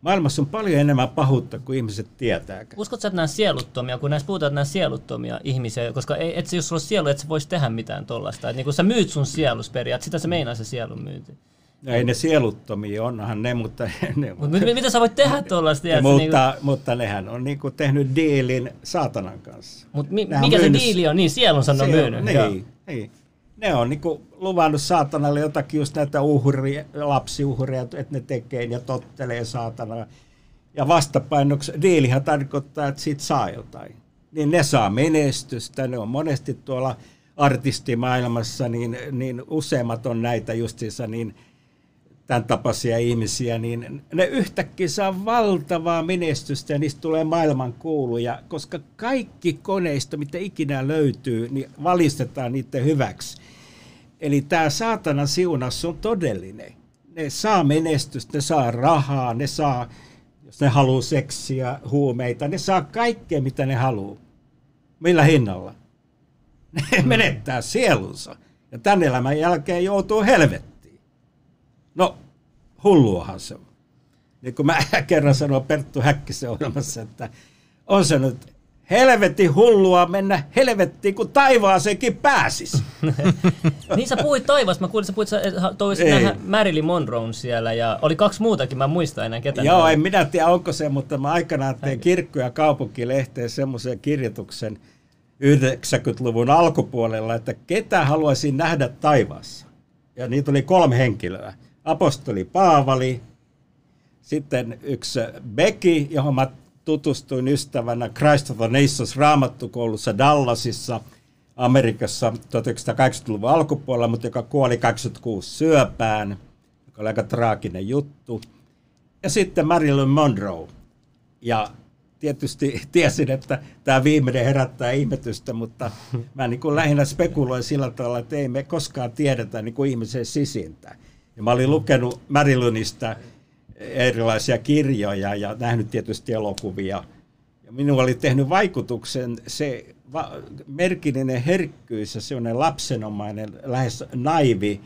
Maailmassa on paljon enemmän pahuutta kuin ihmiset tietää. Uskotko että nämä sieluttomia, kun näissä puhutaan, että nämä sieluttomia ihmisiä, koska ei, et jos sulla olisi sielu, et sä voisi tehdä mitään tuollaista. Niin kun sä myyt sun sielus periaatteessa, sitä se meinaa se sielun myynti. No ei ne sieluttomia, onhan ne, mutta... Ne, Mut mit, mitä sä voit tehdä tuollaista? mutta, niin kuin... mutta nehän on niin kuin tehnyt diilin saatanan kanssa. Mutta mi, mikä se diili on? Niin, sielun on myynyt. Niin, niin ne on niinku luvannut saatanalle jotakin just näitä uhria, lapsiuhreja, että ne tekee ja tottelee saatana. Ja vastapainoksi diilihän tarkoittaa, että siitä saa jotain. Niin ne saa menestystä, ne on monesti tuolla artistimaailmassa, niin, niin useimmat on näitä justiinsa niin tämän tapaisia ihmisiä, niin ne yhtäkkiä saa valtavaa menestystä ja niistä tulee maailman kuuluja, koska kaikki koneisto, mitä ikinä löytyy, niin valistetaan niiden hyväksi. Eli tämä saatanan siunaus on todellinen. Ne saa menestystä, ne saa rahaa, ne saa, jos ne haluaa seksiä, huumeita, ne saa kaikkea, mitä ne haluaa. Millä hinnalla? Ne menettää sielunsa. Ja tämän elämän jälkeen joutuu helvettiin. No, hulluahan se on. Niin kuin mä kerran sanoin Perttu Häkkisen ohjelmassa, että on se nyt helvetin hullua mennä helvettiin, kun taivaaseenkin pääsis. niin sä puhuit taivaasta, mä kuulin, sä puhuit, sä Marilyn Monroe siellä ja oli kaksi muutakin, mä muistan enää ketä. Joo, en minä tiedä onko se, mutta mä aikanaan tein kirkko- ja kaupunkilehteen semmoisen kirjoituksen 90-luvun alkupuolella, että ketä haluaisin nähdä taivaassa. Ja niitä oli kolme henkilöä. Apostoli Paavali, sitten yksi Becky, johon mä tutustuin ystävänä Christ of the Nations raamattukoulussa Dallasissa Amerikassa 1980-luvun alkupuolella, mutta joka kuoli 26 syöpään, joka oli aika traaginen juttu. Ja sitten Marilyn Monroe. Ja tietysti tiesin, että tämä viimeinen herättää ihmetystä, mutta mä niin kuin lähinnä spekuloin sillä tavalla, että ei me koskaan tiedetä niin kuin ihmisen sisintä. Ja mä olin lukenut Marilynistä erilaisia kirjoja ja nähnyt tietysti elokuvia. Ja minulla oli tehnyt vaikutuksen se va- merkillinen herkkyys ja sellainen lapsenomainen, lähes naivi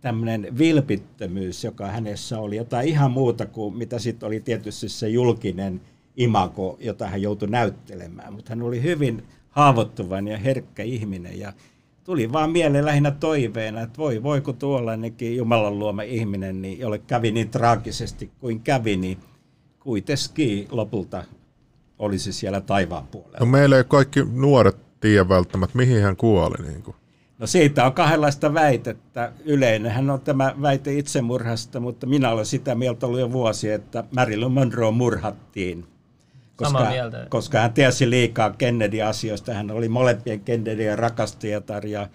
tämmöinen vilpittömyys, joka hänessä oli jotain ihan muuta kuin mitä sitten oli tietysti se julkinen imago, jota hän joutui näyttelemään. Mutta hän oli hyvin haavoittuvainen ja herkkä ihminen ja tuli vaan mieleen lähinnä toiveena, että voi, voi kun tuollainenkin Jumalan luoma ihminen, niin jolle kävi niin traagisesti kuin kävi, niin kuitenkin lopulta olisi siellä taivaan puolella. No meillä ei kaikki nuoret tiedä välttämättä, mihin hän kuoli. Niin kuin. No siitä on kahdenlaista väitettä. Yleinenhän on tämä väite itsemurhasta, mutta minä olen sitä mieltä ollut jo vuosi, että Marilyn Monroe murhattiin koska, mieltä. koska hän tiesi liikaa Kennedy-asioista. Hän oli molempien Kennedyn rakastajatar ja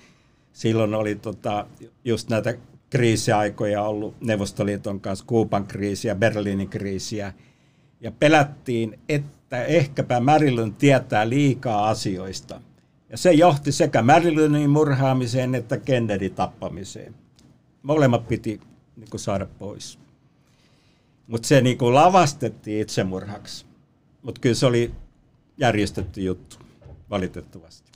silloin oli tota, just näitä kriisiaikoja ollut Neuvostoliiton kanssa, Kuuban kriisiä, Berliinin kriisiä. Ja pelättiin, että ehkäpä Marilyn tietää liikaa asioista. Ja se johti sekä Marilynin murhaamiseen että Kennedy tappamiseen. Molemmat piti niin kuin, saada pois. Mutta se niin kuin, lavastettiin itsemurhaksi. Mutta kyllä se oli järjestetty juttu, valitettavasti.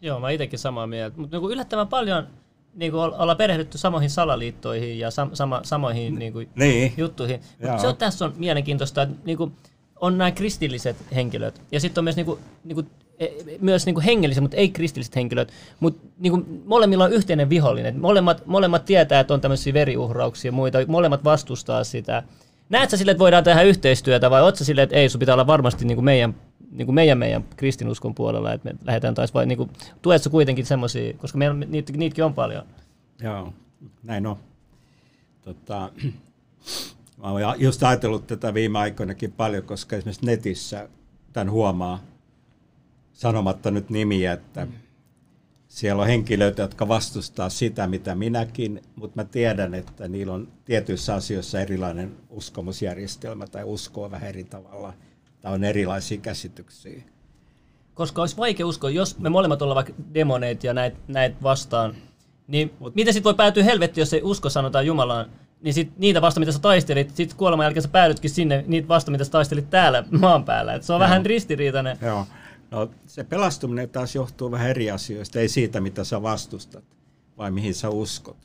Joo, mä itsekin samaa mieltä. Mutta niin yllättävän paljon niin kuin ollaan perehdytty samoihin salaliittoihin ja sam- sama, samoihin niin kuin, niin. juttuihin. Mutta se on, tässä on mielenkiintoista, että niin kuin, on nämä kristilliset henkilöt ja sitten on myös, niin kuin, niin kuin, e, myös niin kuin hengelliset, mutta ei kristilliset henkilöt. Mutta niin kuin, molemmilla on yhteinen vihollinen. Molemmat, molemmat tietää, että on tämmöisiä veriuhrauksia ja muita. Molemmat vastustaa sitä. Näetkö sille, että voidaan tehdä yhteistyötä vai oletko sille, että ei, sun pitää olla varmasti niin kuin meidän, niin kuin meidän, meidän kristinuskon puolella, että me lähdetään taas vai niin kuin, tuetko kuitenkin semmoisia, koska meillä, niitä, niitäkin on paljon. Joo, näin on. Tota, mä oon just ajatellut tätä viime aikoinakin paljon, koska esimerkiksi netissä tämän huomaa sanomatta nyt nimiä, että mm siellä on henkilöitä, jotka vastustaa sitä, mitä minäkin, mutta mä tiedän, että niillä on tietyissä asioissa erilainen uskomusjärjestelmä tai uskoo vähän eri tavalla. Tai on erilaisia käsityksiä. Koska olisi vaikea uskoa, jos me molemmat ollaan vaikka demoneet ja näitä näit vastaan, niin Mut, miten sitten voi päätyä helvetti, jos ei usko sanotaan Jumalaan, niin sit niitä vasta, mitä sä taistelit, sitten kuoleman jälkeen sä päädytkin sinne, niitä vasta, mitä sä taistelit täällä maan päällä. Et se on Joo. vähän ristiriitainen. Joo. No, se pelastuminen taas johtuu vähän eri asioista, ei siitä, mitä sä vastustat, vai mihin sä uskot.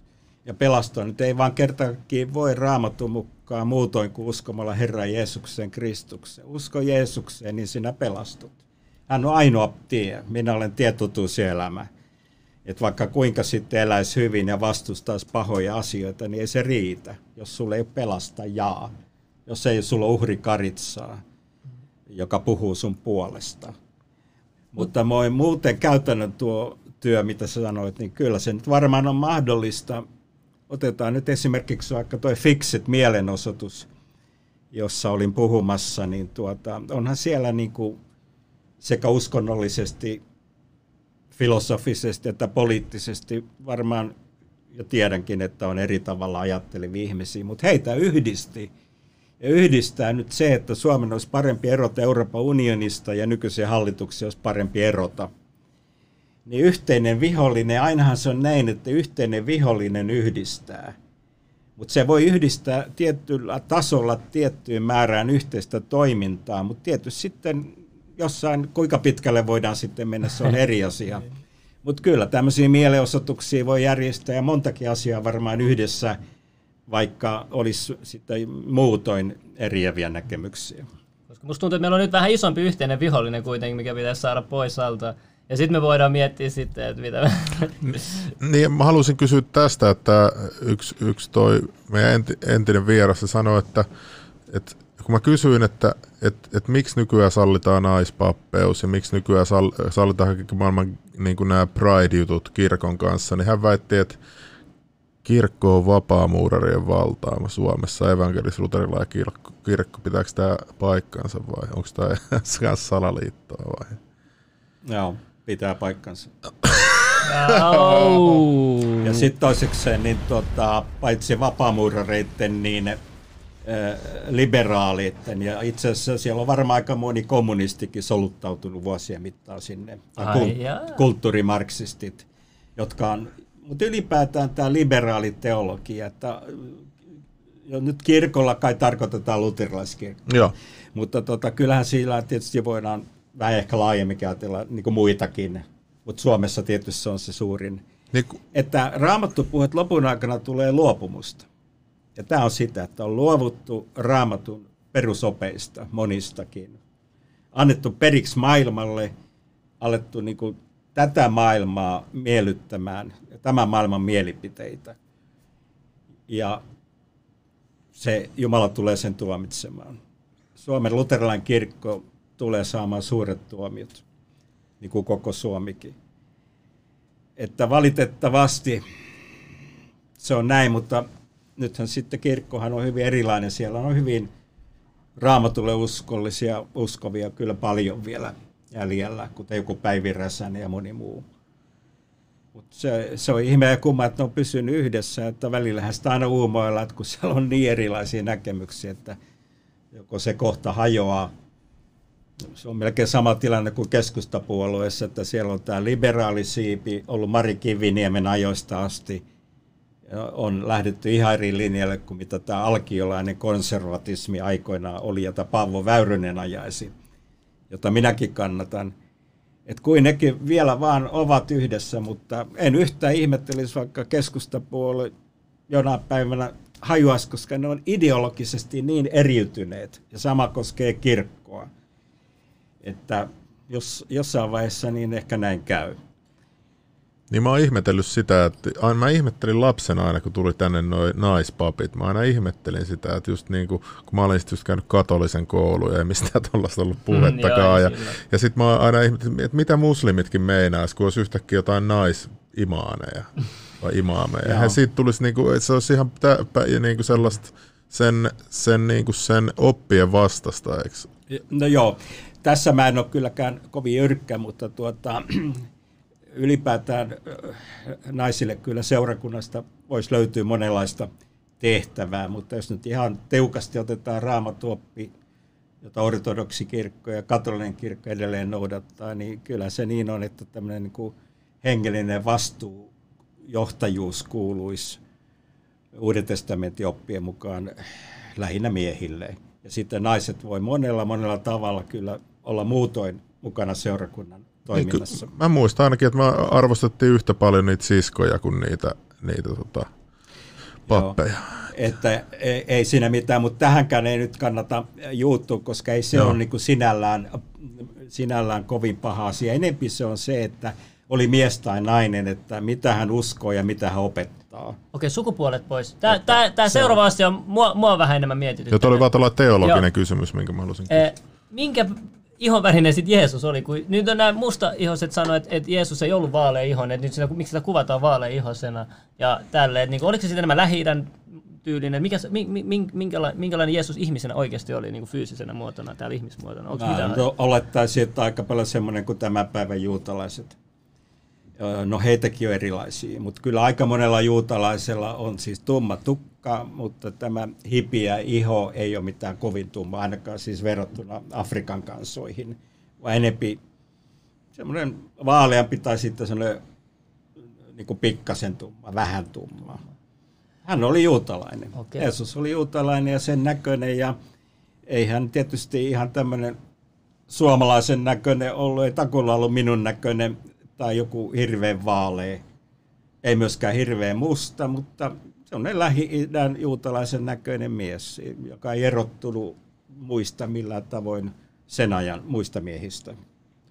Ja pelastua nyt ei vaan kertakin voi raamattu mukaan muutoin kuin uskomalla Herran Jeesukseen Kristukseen. Usko Jeesukseen, niin sinä pelastut. Hän on ainoa tie. Minä olen tietutuuselämä. Että vaikka kuinka sitten eläisi hyvin ja vastustaisi pahoja asioita, niin ei se riitä, jos sulle ei ole pelastajaa. Jos ei sulla uhri karitsaa, joka puhuu sun puolesta mutta moi, muuten käytännön tuo työ, mitä sä sanoit, niin kyllä se nyt varmaan on mahdollista. Otetaan nyt esimerkiksi vaikka tuo Fixit mielenosoitus, jossa olin puhumassa, niin tuota, onhan siellä niin kuin sekä uskonnollisesti, filosofisesti että poliittisesti varmaan, ja tiedänkin, että on eri tavalla ajattelevia ihmisiä, mutta heitä yhdisti – ja yhdistää nyt se, että Suomen olisi parempi erota Euroopan unionista ja nykyisen hallituksen olisi parempi erota. Niin yhteinen vihollinen, ainahan se on näin, että yhteinen vihollinen yhdistää. Mutta se voi yhdistää tietyllä tasolla tiettyyn määrään yhteistä toimintaa, mutta tietysti sitten jossain, kuinka pitkälle voidaan sitten mennä, se on eri asia. Mutta kyllä tämmöisiä mielenosoituksia voi järjestää ja montakin asiaa varmaan yhdessä vaikka olisi sitten muutoin eriäviä näkemyksiä. Koska musta tuntuu, että meillä on nyt vähän isompi yhteinen vihollinen kuitenkin, mikä pitäisi saada pois alta. Ja sitten me voidaan miettiä sitten, että mitä Niin, mä haluaisin kysyä tästä, että yksi, yksi toi meidän entinen vieras sanoi, että, että kun mä kysyin, että, että, että miksi nykyään sallitaan naispappeus ja miksi nykyään sallitaan kaikki maailman niin kuin nämä Pride-jutut kirkon kanssa, niin hän väitti, että kirkko on vapaamuurarien valtaama Suomessa, evankelis-luterilainen kirkko, kirkko. Pitääkö tämä paikkansa vai onko tämä salaliittoa vai? Joo, pitää paikkansa. ja sitten toiseksi, niin tota, paitsi vapaamuurareiden, niin liberaaleiden ja itse asiassa siellä on varmaan aika moni kommunistikin soluttautunut vuosien mittaan sinne, Ai kulttuurimarksistit, jotka on, mutta ylipäätään tämä liberaali teologia, että jo nyt kirkolla kai tarkoitetaan luterilaiskirkkoa, Joo. mutta tota, kyllähän sillä tietysti voidaan vähän ehkä laajemmin ajatella niin kuin muitakin, mutta Suomessa tietysti se on se suurin. Niin, että puhuu, että lopun aikana tulee luopumusta. Ja tämä on sitä, että on luovuttu raamatun perusopeista monistakin. Annettu periksi maailmalle, alettu niin kuin tätä maailmaa miellyttämään, tämän maailman mielipiteitä. Ja se Jumala tulee sen tuomitsemaan. Suomen luterilainen kirkko tulee saamaan suuret tuomiot, niin kuin koko Suomikin. Että valitettavasti se on näin, mutta nythän sitten kirkkohan on hyvin erilainen. Siellä on hyvin raamatulle uskollisia, uskovia kyllä paljon vielä jäljellä, kuten joku Päivi Räsänen ja moni muu. Mut se, se on ihme ja kumma, että ne on pysynyt yhdessä, että välillähän sitä aina uumoilla, että kun siellä on niin erilaisia näkemyksiä, että joko se kohta hajoaa. Se on melkein sama tilanne kuin keskustapuolueessa, että siellä on tämä liberaalisiipi ollut Mari Kiviniemen ajoista asti – on lähdetty ihan eri linjalle kuin mitä tämä alkiolainen konservatismi aikoinaan oli, jota Paavo Väyrynen ajaisi, jota minäkin kannatan. Että kuin nekin vielä vaan ovat yhdessä, mutta en yhtään ihmettelisi vaikka keskustapuolue jonain päivänä hajuaisi, koska ne on ideologisesti niin eriytyneet. Ja sama koskee kirkkoa. Että jos jossain vaiheessa niin ehkä näin käy. Niin mä oon ihmetellyt sitä, että aina mä ihmettelin lapsena aina, kun tuli tänne noin naispapit. Mä aina ihmettelin sitä, että just niin kuin, kun mä olin just käynyt katolisen koulun ja ei mistään tuollaista ollut mm, puhettakaan. Mm, ja, ja sitten mä aina ihmettelin, että mitä muslimitkin meinaisi, kun olisi yhtäkkiä jotain naisimaaneja vai imaameja. Ja siitä tulisi, niin kuin, että se olisi ihan tä, pä, niin kuin sellaista sen, sen, niin kuin sen oppien vastasta, eikö? No joo, tässä mä en ole kylläkään kovin yrkkä, mutta tuota, ylipäätään naisille kyllä seurakunnasta voisi löytyä monenlaista tehtävää, mutta jos nyt ihan teukasti otetaan raamatuoppi, jota ortodoksikirkko ja katolinen kirkko edelleen noudattaa, niin kyllä se niin on, että tämmöinen niin kuin hengellinen vastuu, johtajuus kuuluisi Uuden testamentin oppien mukaan lähinnä miehille. Ja sitten naiset voi monella monella tavalla kyllä olla muutoin mukana seurakunnan toiminnassa. Niin, mä muistan ainakin, että mä arvostettiin yhtä paljon niitä siskoja kuin niitä, niitä tota, pappeja. Joo, että ei, ei siinä mitään, mutta tähänkään ei nyt kannata juuttua, koska ei se Joo. ole niin kuin sinällään, sinällään kovin paha asia. Enempi se on se, että oli mies tai nainen, että mitä hän uskoo ja mitä hän opettaa. Okei, sukupuolet pois. Tämä, tämä, tämä seuraava asia on mua, mua vähän enemmän mietityttänyt. Joo, oli vaan teologinen Joo. kysymys, minkä mä halusin kysyä. Eh, minkä ihonvärinen sitten Jeesus oli. Kun nyt on nämä musta-ihoset sanoa, että, että Jeesus ei ollut vaalea ihon, että nyt sitä, miksi sitä kuvataan vaalea ihosena ja tälleen. Niin oliko se sitten enemmän lähi tyylinen? Mikä, minkälainen, minkälainen Jeesus ihmisenä oikeasti oli niin kuin fyysisenä muotona, täällä ihmismuotona? Onko mitään? No, olettaisin, että aika paljon semmoinen kuin tämä päivän juutalaiset. No heitäkin on erilaisia, mutta kyllä aika monella juutalaisella on siis tumma tukka, mutta tämä hipiä iho ei ole mitään kovin tumma, ainakaan siis verrattuna Afrikan kansoihin, vaan enempi semmoinen vaaleampi tai sitten semmoinen niin kuin pikkasen tumma, vähän tumma. Hän oli juutalainen. Okay. Jeesus oli juutalainen ja sen näköinen ja ei hän tietysti ihan tämmöinen suomalaisen näköinen ollut, ei takulla ollut minun näköinen tai joku hirveän vaalea. Ei myöskään hirveän musta, mutta se on lähi-idän juutalaisen näköinen mies, joka ei erottunut muista millään tavoin sen ajan muista miehistä.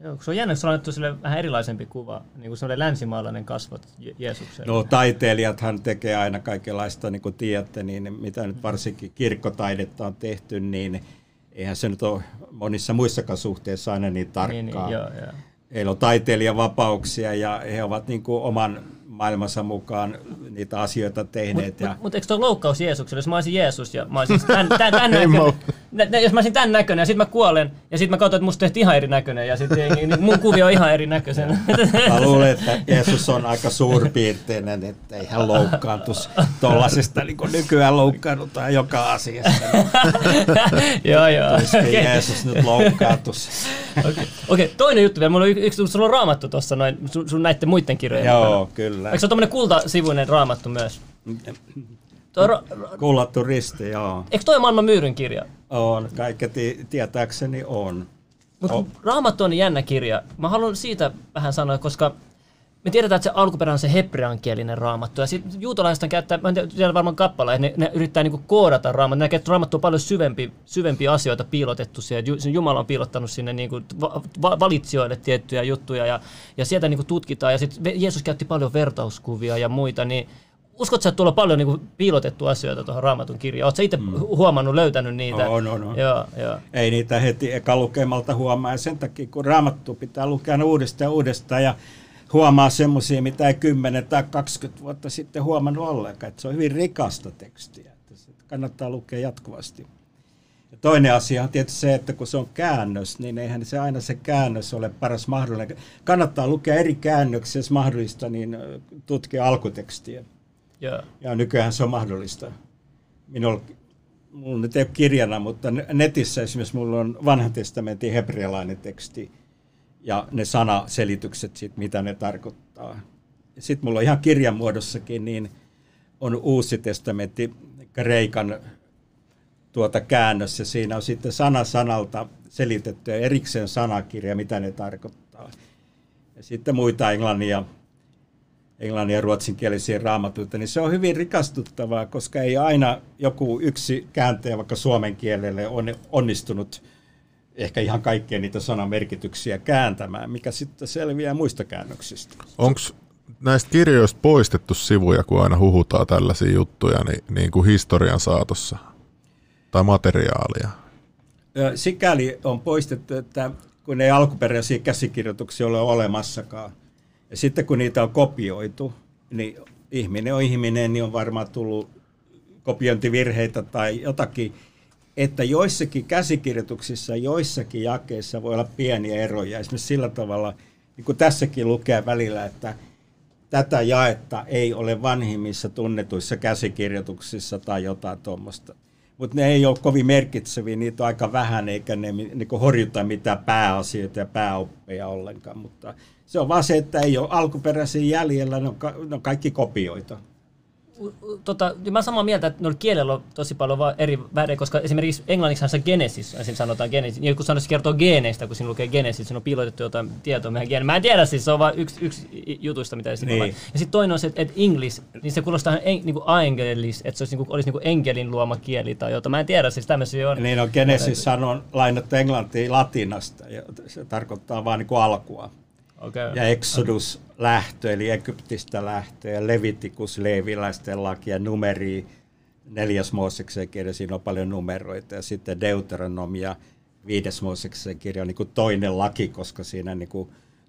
Joo, se on jännä, se on annettu sille vähän erilaisempi kuva, niin kuin sellainen länsimaalainen kasvot Jeesukselle. No taiteilijathan tekee aina kaikenlaista, niin kuin tiedätte, niin mitä nyt varsinkin kirkkotaidetta on tehty, niin eihän se nyt ole monissa muissakaan suhteissa aina niin tarkkaa. Niin, niin, joo, joo. Heillä on taiteilijan vapauksia ja he ovat niin kuin oman maailmansa mukaan niitä asioita tehneet. Mutta ja... mut, eikö tuo loukkaus Jeesukselle, jos mä olisin Jeesus ja mä olisin tämän, tämän, tämän näköinen, nä, jos mä olisin tämän näköinen ja sitten mä kuolen ja sitten mä katson, että musta tehtiin ihan eri näköinen ja sitten niin mun kuvio on ihan eri näköisen. Mä luulen, että Jeesus on aika suurpiirteinen, että ei hän loukkaantus tuollaisesta niin kuin nykyään loukkaannutaan joka asiassa. joo, joo. Okay. Jeesus nyt loukkaantus. Okei, okay. okay. toinen juttu vielä. Mulla on yksi, sulla on raamattu tuossa noin, sun, sun näiden muiden kirjojen Joo, mukana. kyllä. Eikö se ole tämmöinen kultasivuinen raamattu myös? ra- Kullattu risti, joo. Eikö toi maailman myyryn kirja? On, kaikki t- tietääkseni on. Mutta oh. Raamattu on jännä kirja. Mä haluan siitä vähän sanoa, koska me tiedetään, että se alkuperä on se hebreankielinen raamattu. Ja sitten juutalaiset käyttää, mä en tiedä varmaan kappale, ne, ne yrittää niinku koodata raamattu. Ne näkee, että raamattu on paljon syvempi, syvempiä asioita piilotettu siellä. Jumala on piilottanut sinne niinku va, valitsijoille tiettyjä juttuja ja, ja sieltä niinku tutkitaan. Ja sitten Jeesus käytti paljon vertauskuvia ja muita, niin Uskotko, että tuolla on paljon niinku piilotettu asioita tuohon raamatun kirjaan? Oletko itse mm. huomannut, löytänyt niitä? On, on, on. Joo, joo. Ei niitä heti eka lukemalta huomaa. Ja sen takia, kun raamattu pitää lukea uudestaan ja uudestaan. Ja huomaa semmoisia, mitä ei 10 tai 20 vuotta sitten huomannut ollenkaan. Että se on hyvin rikasta tekstiä. Että se kannattaa lukea jatkuvasti. Ja toinen asia on tietysti se, että kun se on käännös, niin eihän se aina se käännös ole paras mahdollinen. Kannattaa lukea eri käännöksiä, jos mahdollista, niin tutkia alkutekstiä. Yeah. Ja nykyään se on mahdollista. Minulla, minulla nyt ei ole kirjana, mutta netissä esimerkiksi minulla on vanhan testamentin hebrealainen teksti – ja ne sanaselitykset, sit, mitä ne tarkoittaa. Sitten mulla on ihan kirjan muodossakin, niin on uusi testamentti, Kreikan tuota käännös, ja siinä on sitten sana sanalta selitetty ja erikseen sanakirja, mitä ne tarkoittaa. Ja sitten muita englannia, englannin ja ruotsinkielisiä raamatuita, niin se on hyvin rikastuttavaa, koska ei aina joku yksi kääntäjä vaikka suomen kielelle on onnistunut – ehkä ihan kaikkia niitä sanamerkityksiä kääntämään, mikä sitten selviää muista käännöksistä. Onko näistä kirjoista poistettu sivuja, kun aina huhutaan tällaisia juttuja, niin, niin kuin historian saatossa? Tai materiaalia? Sikäli on poistettu, että kun ei alkuperäisiä käsikirjoituksia ole olemassakaan, ja sitten kun niitä on kopioitu, niin ihminen on ihminen, niin on varmaan tullut kopiointivirheitä tai jotakin, että joissakin käsikirjoituksissa, joissakin jakeissa voi olla pieniä eroja. Esimerkiksi sillä tavalla, niin kuin tässäkin lukee välillä, että tätä jaetta ei ole vanhimmissa tunnetuissa käsikirjoituksissa tai jotain tuommoista. Mutta ne ei ole kovin merkitseviä, niitä on aika vähän, eikä ne niin horjuta mitään pääasioita ja pääoppeja ollenkaan. Mutta se on vaan se, että ei ole alkuperäisiä jäljellä, ne on, ka- ne on kaikki kopioita tota, mä samaa mieltä, että noilla kielellä on tosi paljon eri värejä, koska esimerkiksi englanniksi se Genesis, siinä sanotaan Genesis, niin kun sanoisi kertoo geeneistä, kun siinä lukee Genesis, siinä on piilotettu jotain tietoa meidän geeneen. Mä en tiedä siis, se on vain yksi, yksi jutuista, mitä siinä niin. on. Ja sitten toinen on se, että English, niin se kuulostaa en, niin kuin aengelis, että se olisi, niin kuin, olisi niin kuin enkelin luoma kieli tai jotain. Mä en tiedä, siis tämmöisiä on. Niin on, Genesis on lainattu englantiin latinasta, ja se tarkoittaa vain niin kuin alkua. Okay. Ja Exodus lähtö, eli Egyptistä lähtö, ja Levitikus, Leeviläisten laki ja numeri, neljäs Mooseksen kirja, siinä on paljon numeroita, ja sitten Deuteronomia, viides Mooseksen kirja on niin toinen laki, koska siinä niin kuin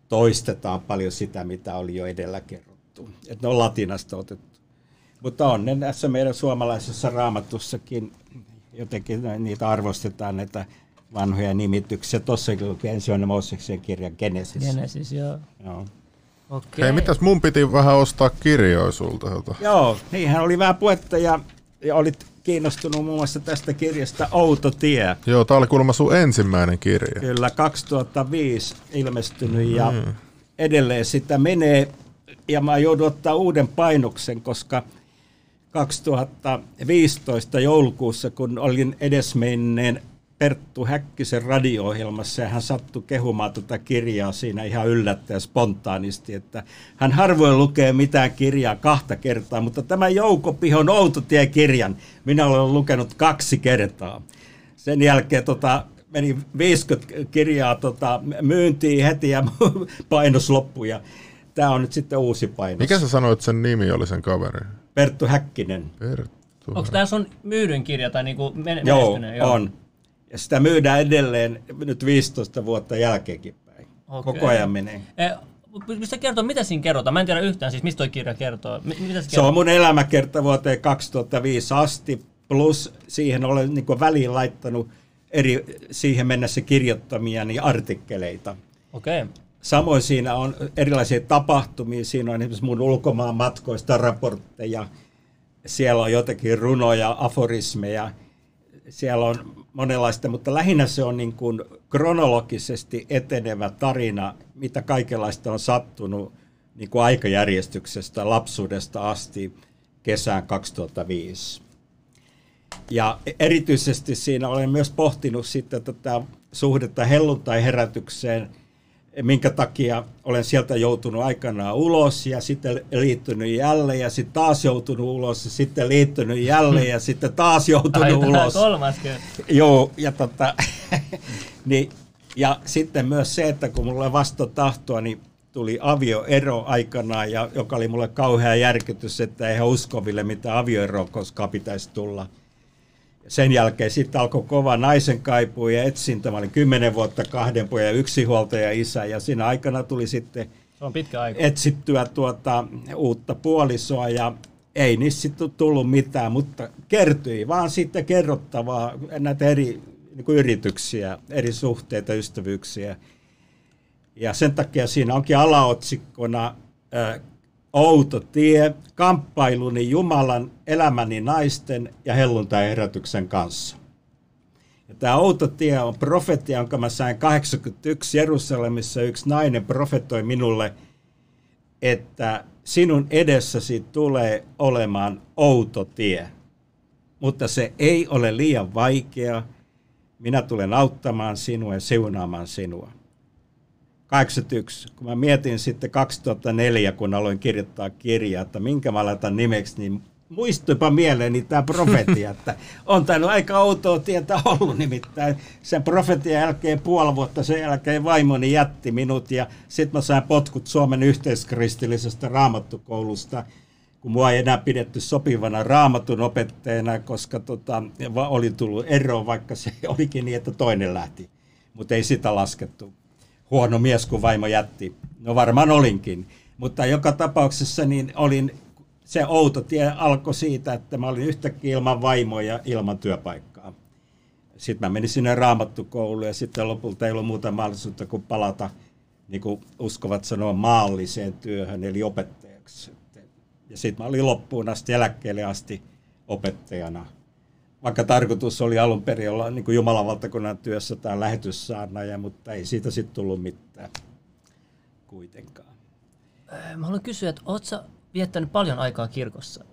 toistetaan paljon sitä, mitä oli jo edellä kerrottu. Et ne on latinasta otettu. Mutta on ne tässä meidän suomalaisessa raamatussakin, jotenkin niitä arvostetaan, että vanhoja nimityksiä. Tuossakin lukee ensimmäinen Mooseksen kirja Genesis. Genesis, joo. joo. Okay. Hei, mitäs mun piti vähän ostaa kirjoja sulta? Jota? Joo, niinhän oli vähän puhetta ja, ja olit kiinnostunut muun muassa tästä kirjasta Outo tie. Joo, tämä oli kuulemma sun ensimmäinen kirja. Kyllä, 2005 ilmestynyt mm. ja edelleen sitä menee. Ja mä joudun ottaa uuden painoksen, koska 2015 joulukuussa, kun olin edesmenneen Perttu Häkkisen radio-ohjelmassa ja hän sattui kehumaan tuota kirjaa siinä ihan yllättäen spontaanisti, että hän harvoin lukee mitään kirjaa kahta kertaa, mutta tämä Jouko Pihon Outotie-kirjan minä olen lukenut kaksi kertaa. Sen jälkeen tota, meni 50 kirjaa tota, myyntiin heti ja painos loppui ja tämä on nyt sitten uusi painos. Mikä sä sanoit sen nimi oli sen kaveri? Perttu Häkkinen. Perttu. Onko tämä sun myydyn kirja tai niinku men- Joo, Joo, on. Ja sitä myydään edelleen nyt 15 vuotta jälkeenkin päin. Okay. Koko ajan menee. Eh, Mistä kertoo, mitä siinä kerrotaan? Mä en tiedä yhtään siis, mistä toi kirja kertoo. M- mitä se, se on mun elämäkerta vuoteen 2005 asti, plus siihen olen niin väliin laittanut eri siihen mennessä kirjoittamia niin artikkeleita. Okei. Okay. Samoin siinä on erilaisia tapahtumia, siinä on esimerkiksi mun ulkomaan matkoista raportteja, siellä on jotakin runoja, aforismeja, siellä on monenlaista, mutta lähinnä se on niin kuin kronologisesti etenevä tarina, mitä kaikenlaista on sattunut niin kuin aikajärjestyksestä lapsuudesta asti kesään 2005. Ja erityisesti siinä olen myös pohtinut sitten tätä suhdetta helluntai-herätykseen – minkä takia olen sieltä joutunut aikanaan ulos ja sitten liittynyt jälleen ja sitten taas joutunut ulos ja sitten liittynyt jälleen ja sitten taas joutunut Ai, ulos. kolmas Joo, ja, tota, niin, ja sitten myös se, että kun mulle vasta tahtoa, niin tuli avioero aikanaan, ja, joka oli mulle kauhea järkytys, että eihän uskoville mitä avioero koskaan pitäisi tulla – sen jälkeen sitten alkoi kova naisen kaipuu ja etsintä. Mä olin kymmenen vuotta kahden pojan yksinhuoltaja isä ja siinä aikana tuli sitten Se on pitkä aika. etsittyä tuota, uutta puolisoa ja ei niistä sitten tullut mitään, mutta kertyi vaan sitten kerrottavaa näitä eri niin kuin yrityksiä, eri suhteita, ystävyyksiä. Ja sen takia siinä onkin alaotsikkona outo tie, kamppailuni Jumalan, elämäni naisten ja helluntai-herätyksen kanssa. Ja tämä outo tie on profetia, jonka mä sain 81 Jerusalemissa. Yksi nainen profetoi minulle, että sinun edessäsi tulee olemaan outo tie. Mutta se ei ole liian vaikea. Minä tulen auttamaan sinua ja siunaamaan sinua. 81, kun mä mietin sitten 2004, kun aloin kirjoittaa kirjaa, että minkä mä laitan nimeksi, niin muistuipa mieleeni tämä profetia, että on tämä aika outoa tietä ollut nimittäin. Sen profetian jälkeen puoli vuotta sen jälkeen vaimoni jätti minut ja sitten mä sain potkut Suomen yhteiskristillisestä raamattukoulusta, kun mua ei enää pidetty sopivana raamatun opettajana, koska tota, oli tullut ero, vaikka se olikin niin, että toinen lähti. Mutta ei sitä laskettu huono mies, kun vaimo jätti. No varmaan olinkin. Mutta joka tapauksessa niin olin, se outo tie alkoi siitä, että mä olin yhtäkkiä ilman vaimoa ja ilman työpaikkaa. Sitten mä menin sinne raamattukouluun ja sitten lopulta ei ollut muuta mahdollisuutta kuin palata, niin kuin uskovat sanoa, maalliseen työhön, eli opettajaksi. Ja sitten mä olin loppuun asti, eläkkeelle asti opettajana vaikka tarkoitus oli alun perin olla niin kuin Jumalan valtakunnan työssä tai lähetyssaarnaaja, mutta ei siitä sitten tullut mitään kuitenkaan. Äh, mä haluan kysyä, että ootko viettänyt paljon aikaa kirkossa?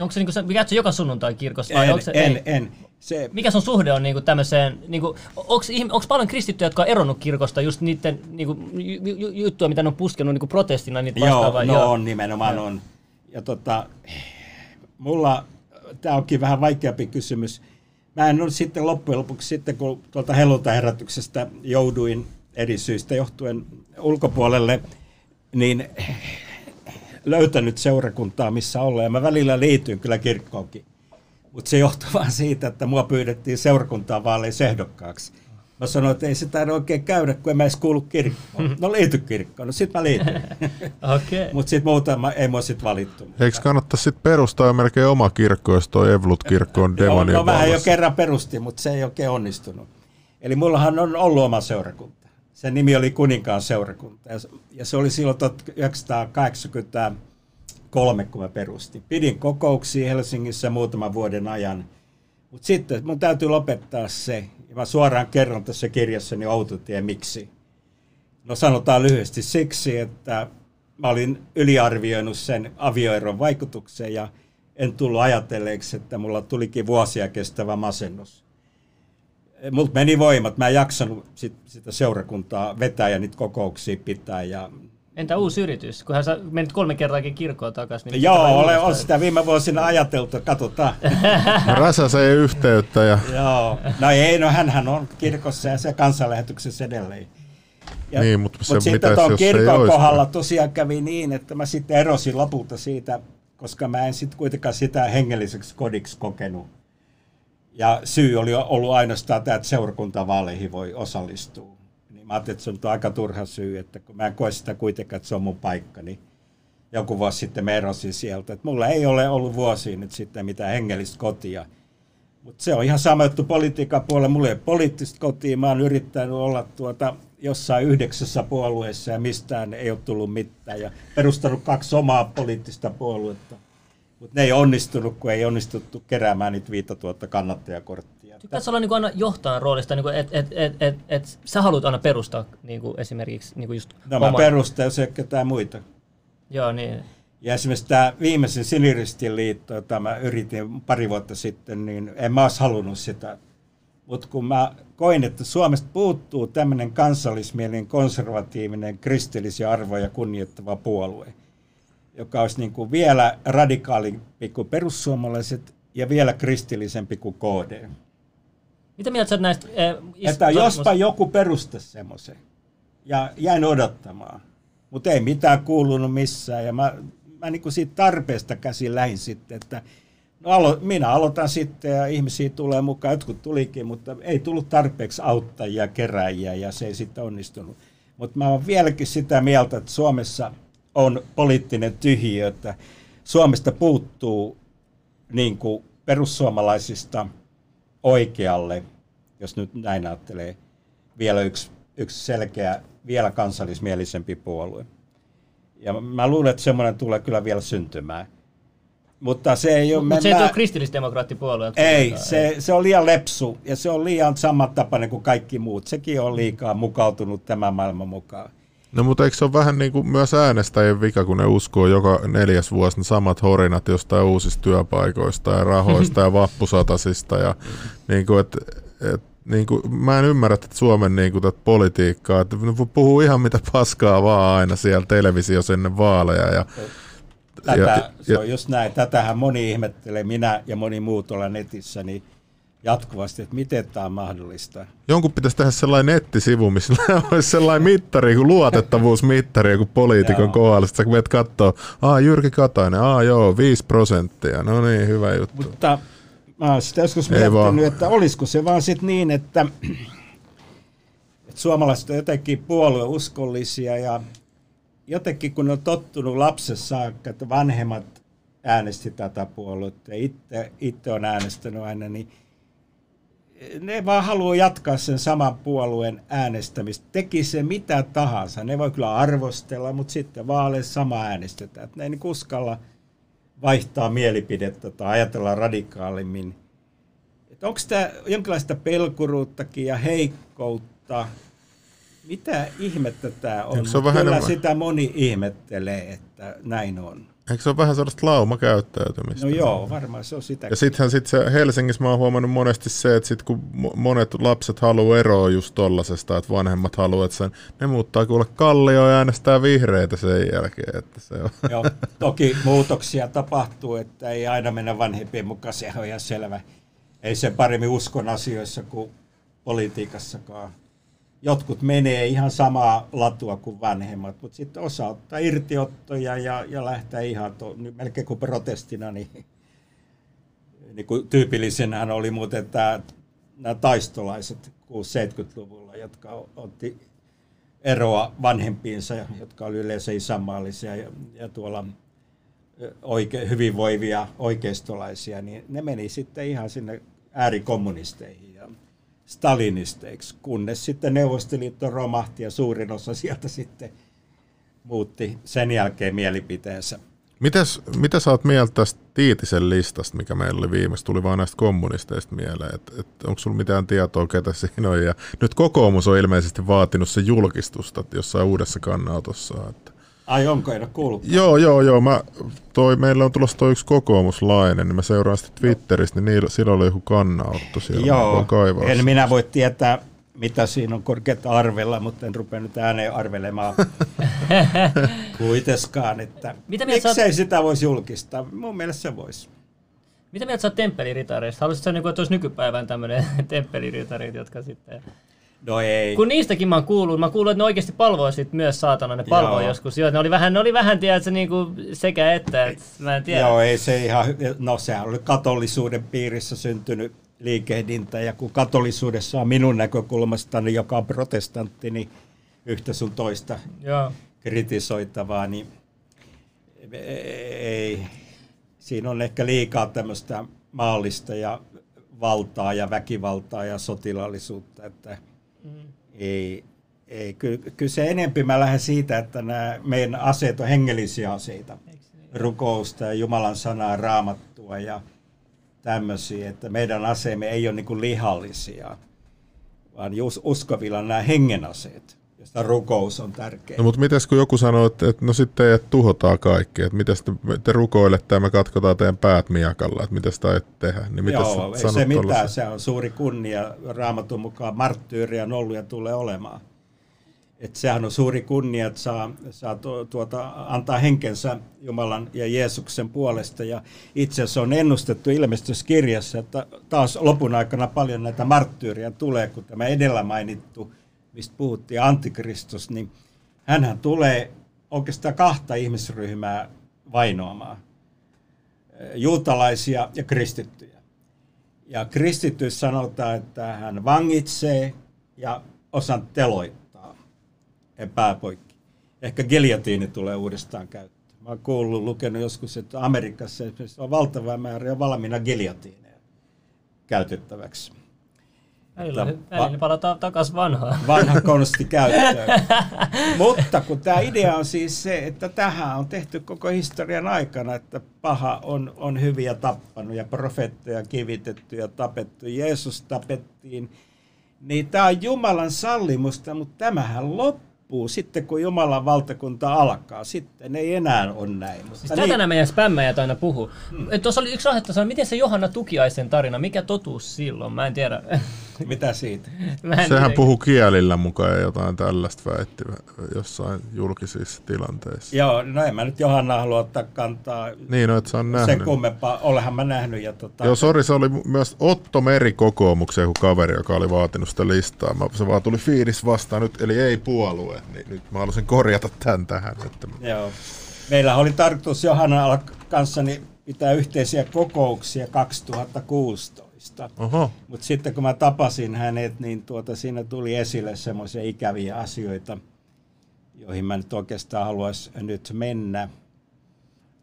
Onko se, niin kuin, käytkö joka sunnuntai kirkossa? Vai en, onko se, en, ei? en. Se, Mikä sun suhde on niin kuin tämmöiseen, niin kuin, onko, paljon kristittyjä, jotka on eronnut kirkosta just niiden niin kuin, juttuja, mitä ne on puskenut niin kuin protestina niitä vastaan? Joo, no Joo, on nimenomaan on. Ja tota, mulla tämä onkin vähän vaikeampi kysymys. Mä en ole sitten loppujen lopuksi sitten, kun tuolta helluntaherätyksestä jouduin eri syistä johtuen ulkopuolelle, niin löytänyt seurakuntaa, missä olla. Ja mä välillä liityin kyllä kirkkoonkin. Mutta se johtuu vaan siitä, että mua pyydettiin seurakuntaa vaaleissa ehdokkaaksi. Mä sanoin, että ei sitä oikein käydä, kun en mä edes kuulu kirkkoon. No liity kirkkoon. No sit mä liityin. okay. Mutta sit muutama ei mua sit valittu. Eikö kannattaa sit perustaa melkein oma kirkko, jos toi Evlut-kirkko on demonien No, no vähän jo kerran perusti, mutta se ei oikein onnistunut. Eli mullahan on ollut oma seurakunta. Sen nimi oli Kuninkaan seurakunta. Ja se oli silloin 1983, kun mä perustin. Pidin kokouksia Helsingissä muutaman vuoden ajan. Mutta sitten mun täytyy lopettaa se mä suoraan kerron tässä kirjassani Outotie miksi. No sanotaan lyhyesti siksi, että mä olin yliarvioinut sen avioeron vaikutuksen ja en tullut ajatelleeksi, että mulla tulikin vuosia kestävä masennus. Multa meni voimat, mä en jaksanut sit, sitä seurakuntaa vetää ja niitä kokouksia pitää. Ja... Entä uusi yritys? Kunhan sä menit kolme kertaakin kirkkoon takaisin. Niin Joo, olen, on sitä viime vuosina ajateltu, katsotaan. Räsäseen yhteyttä. Ja... Joo, no ei, no hänhän on kirkossa ja se kansanlähetyksessä edelleen. Ja, niin, mutta, se, mutta sitten tuon kirkon kohdalla tosiaan kävi niin, että mä sitten erosin lopulta siitä, koska mä en sitten kuitenkaan sitä hengelliseksi kodiksi kokenut. Ja syy oli ollut ainoastaan tämä, että seurakuntavaaleihin voi osallistua. Mä ajattelin, että se on aika turha syy, että kun mä en koe sitä kuitenkaan, että se on mun paikka, niin joku vuosi sitten mä erosin sieltä. Että mulla ei ole ollut vuosiin nyt sitten mitään hengellistä kotia. Mutta se on ihan sama juttu politiikan puolella. Mulla ei ole poliittista kotia. Mä oon yrittänyt olla tuota jossain yhdeksässä puolueessa ja mistään ei ole tullut mitään. Ja perustanut kaksi omaa poliittista puoluetta. Mutta ne ei onnistunut, kun ei onnistuttu keräämään niitä 5000 kannattajakorttia. Pitäisi olla niin aina johtajan roolista, niin että et, et, et, et, sä haluat aina perustaa niin kuin esimerkiksi niin kuin just No mä perustan, jos ei ketään muita. Joo, niin. Ja esimerkiksi tämä viimeisen Siniristin liitto, jota mä yritin pari vuotta sitten, niin en mä olisi halunnut sitä. Mutta kun mä koin, että Suomesta puuttuu tämmöinen kansallismielinen, konservatiivinen, kristillisiä arvoja kunnioittava puolue – joka olisi niin kuin vielä radikaalimpi kuin perussuomalaiset ja vielä kristillisempi kuin KD. Mitä mieltä sä näistä? Äh, ist- että jospa joku perustaisi semmoisen. Ja jäin odottamaan. Mutta ei mitään kuulunut missään. Ja mä, mä niin kuin siitä tarpeesta käsin lähin sitten, että no alo, minä aloitan sitten ja ihmisiä tulee mukaan. Jotkut tulikin, mutta ei tullut tarpeeksi auttajia, keräjiä ja se ei sitten onnistunut. Mutta mä oon vieläkin sitä mieltä, että Suomessa – on poliittinen tyhjiö, että Suomesta puuttuu niin kuin perussuomalaisista oikealle, jos nyt näin ajattelee, vielä yksi, yksi selkeä, vielä kansallismielisempi puolue. Ja mä luulen, että semmoinen tulee kyllä vielä syntymään. Mutta se ei ole... Mutta se ei ole kristillisdemokraattipuolue. Ei, se, se on liian lepsu ja se on liian samantapainen kuin kaikki muut. Sekin on liikaa mukautunut tämän maailman mukaan. No mutta eikö se ole vähän niin kuin myös äänestäjien vika, kun ne uskoo joka neljäs vuosi ne samat horinat jostain uusista työpaikoista ja rahoista ja vappusatasista. Ja niin kuin, et, et, niin kuin, mä en ymmärrä että Suomen niin kuin, tätä politiikkaa, että ne puhuu ihan mitä paskaa vaan aina siellä televisiossa ennen vaaleja. Ja, Tätä, ja, se on just näin. Tätähän moni ihmettelee, minä ja moni muu tuolla netissä, niin jatkuvasti, että miten tämä on mahdollista. Jonkun pitäisi tehdä sellainen nettisivu, missä olisi sellainen mittari, kuin luotettavuusmittari, joku poliitikon kohdalla. Sitten sä menet katsoa, aa Jyrki Katainen, aa joo, 5 prosenttia, no niin, hyvä juttu. Mutta mä oon sitä joskus Ei miettinyt, vaan. että olisiko se vaan sitten niin, että, että suomalaiset on jotenkin puolueuskollisia ja jotenkin kun on tottunut lapsessa saakka, että vanhemmat äänesti tätä puoluetta ja itse, itse on äänestänyt aina, niin ne vaan haluaa jatkaa sen saman puolueen äänestämistä. Teki se mitä tahansa. Ne voi kyllä arvostella, mutta sitten vaaleissa sama äänestetään. Ne ei niin uskalla vaihtaa mielipidettä tai ajatella radikaalimmin. Onko tämä jonkinlaista pelkuruuttakin ja heikkoutta? Mitä ihmettä tämä on? Se on vähän kyllä sitä moni ihmettelee, että näin on. Eikö se ole vähän sellaista laumakäyttäytymistä? No joo, varmaan se on sitä. Ja sittenhän sit se Helsingissä mä oon huomannut monesti se, että sit kun monet lapset haluaa eroa just tollasesta, että vanhemmat haluavat sen, ne muuttaa kuule kallio ja äänestää vihreitä sen jälkeen. Että se on. Joo, toki muutoksia tapahtuu, että ei aina mennä vanhempien mukaan, se on ihan selvä. Ei se paremmin uskon asioissa kuin politiikassakaan jotkut menee ihan samaa latua kuin vanhemmat, mutta sitten osa ottaa irtiottoja ja, ja lähtee ihan to, melkein kuin protestina, niin, niin kuin tyypillisenhän oli muuten tämä, nämä taistolaiset 60-70-luvulla, jotka otti eroa vanhempiinsa, jotka oli yleensä isänmaallisia ja, ja tuolla oike, hyvinvoivia oikeistolaisia, niin ne meni sitten ihan sinne äärikommunisteihin stalinisteiksi, kunnes sitten Neuvostoliitto romahti ja suurin osa sieltä sitten muutti sen jälkeen mielipiteensä. Mitäs, mitä sä oot mieltä tästä Tiitisen listasta, mikä meillä oli viimeksi, tuli vaan näistä kommunisteista mieleen, että et, onko sulla mitään tietoa, ketä siinä on, ja nyt kokoomus on ilmeisesti vaatinut se julkistusta jossain uudessa kannanotossa, että Ai onko, en ole kuullut. Joo, joo, joo. Mä, toi, meillä on tulossa toi yksi kokoomuslainen, niin mä seuraan sitä Twitteristä, niin niillä, sillä oli joku kannanotto siellä. Joo, en minä voi tietää, mitä siinä on korkeat arvella, mutta en rupea nyt ääneen arvelemaan kuitenkaan, että mitä miksei oot... sitä voisi julkistaa. Mun mielestä se voisi. Mitä mieltä sä oot temppeliritareista? Haluaisitko niin että olisi nykypäivän tämmöinen temppeliritarit, jotka sitten... No ei. Kun niistäkin mä oon kuullut, mä kuullut, että ne oikeasti palvoo sit myös saatana, ne palvoo Joo. joskus. Joo, ne oli vähän, ne oli vähän tiedätkö, niin kuin sekä että, että mä en tiedä. Joo, ei se ihan, no sehän oli katolisuuden piirissä syntynyt liikehdintä, ja kun katolisuudessa on minun näkökulmastani, joka on protestantti, niin yhtä sun toista Joo. kritisoitavaa, niin ei, siinä on ehkä liikaa tämmöistä maallista ja valtaa ja väkivaltaa ja sotilaallisuutta, että mm. ei, ei, kyllä, kyllä se enempi mä lähden siitä, että nämä meidän aseet on hengellisiä aseita, niin? rukousta ja Jumalan sanaa, raamattua ja tämmöisiä, että meidän aseemme ei ole niin lihallisia, vaan uskovilla nämä hengenaseet, josta rukous on tärkeä. No mutta mitäs kun joku sanoo, että, että no sitten että tuhotaan kaikki, että mitä te, te rukoilette ja me katkotaan teidän päät miakalla, että mitä sitä et tehdä, niin mitä Joo, ei se mitään, se on suuri kunnia, raamatun mukaan marttyyriä on ollut ja tulee olemaan että sehän on suuri kunnia, että saa, saa tuota, antaa henkensä Jumalan ja Jeesuksen puolesta. Ja itse asiassa on ennustettu ilmestyskirjassa, että taas lopun aikana paljon näitä marttyyriä tulee, kun tämä edellä mainittu, mistä puhuttiin, antikristus, niin hänhän tulee oikeastaan kahta ihmisryhmää vainoamaan. Juutalaisia ja kristittyjä. Ja kristittyys sanotaan, että hän vangitsee ja osan teloittaa pääpoikki. Ehkä giljotiini tulee uudestaan käyttöön. Mä oon kuullut, lukenut joskus, että Amerikassa on valtava määrä valmiina giljotiineja käytettäväksi. Välillä, välillä palataan takaisin vanhaan. Vanha konsti käyttöön. Mutta kun tämä idea on siis se, että tähän on tehty koko historian aikana, että paha on, on hyviä tappanut ja profeettoja kivitetty ja tapettu. Jeesus tapettiin. Niin tämä on Jumalan sallimusta, mutta tämähän loppuu loppuu sitten, kun Jumalan valtakunta alkaa. Sitten ei enää ole näin. Mutta siis niin... tätä nämä meidän spämmäjät aina puhuu. Hmm. Tuossa oli yksi ahdetta miten se Johanna Tukiaisen tarina, mikä totuus silloin? Mä en tiedä. Mitä siitä? Sehän puhuu kielillä mukaan ja jotain tällaista väitti jossain julkisissa tilanteissa. Joo, no en mä nyt Johanna halua ottaa kantaa. Niin, no et sä nähnyt. Se kummempaa, olehan mä nähnyt. Ja tota... Joo, sori, se oli myös Otto Meri kokoomuksen joku kaveri, joka oli vaatinut sitä listaa. Mä, se vaan tuli fiilis vastaan nyt, eli ei puolue. Niin nyt mä haluaisin korjata tämän tähän. Että... Joo. Meillä oli tarkoitus Johanna kanssani pitää yhteisiä kokouksia 2016 Mutta sitten kun mä tapasin hänet, niin tuota, siinä tuli esille semmoisia ikäviä asioita, joihin mä nyt oikeastaan haluaisin nyt mennä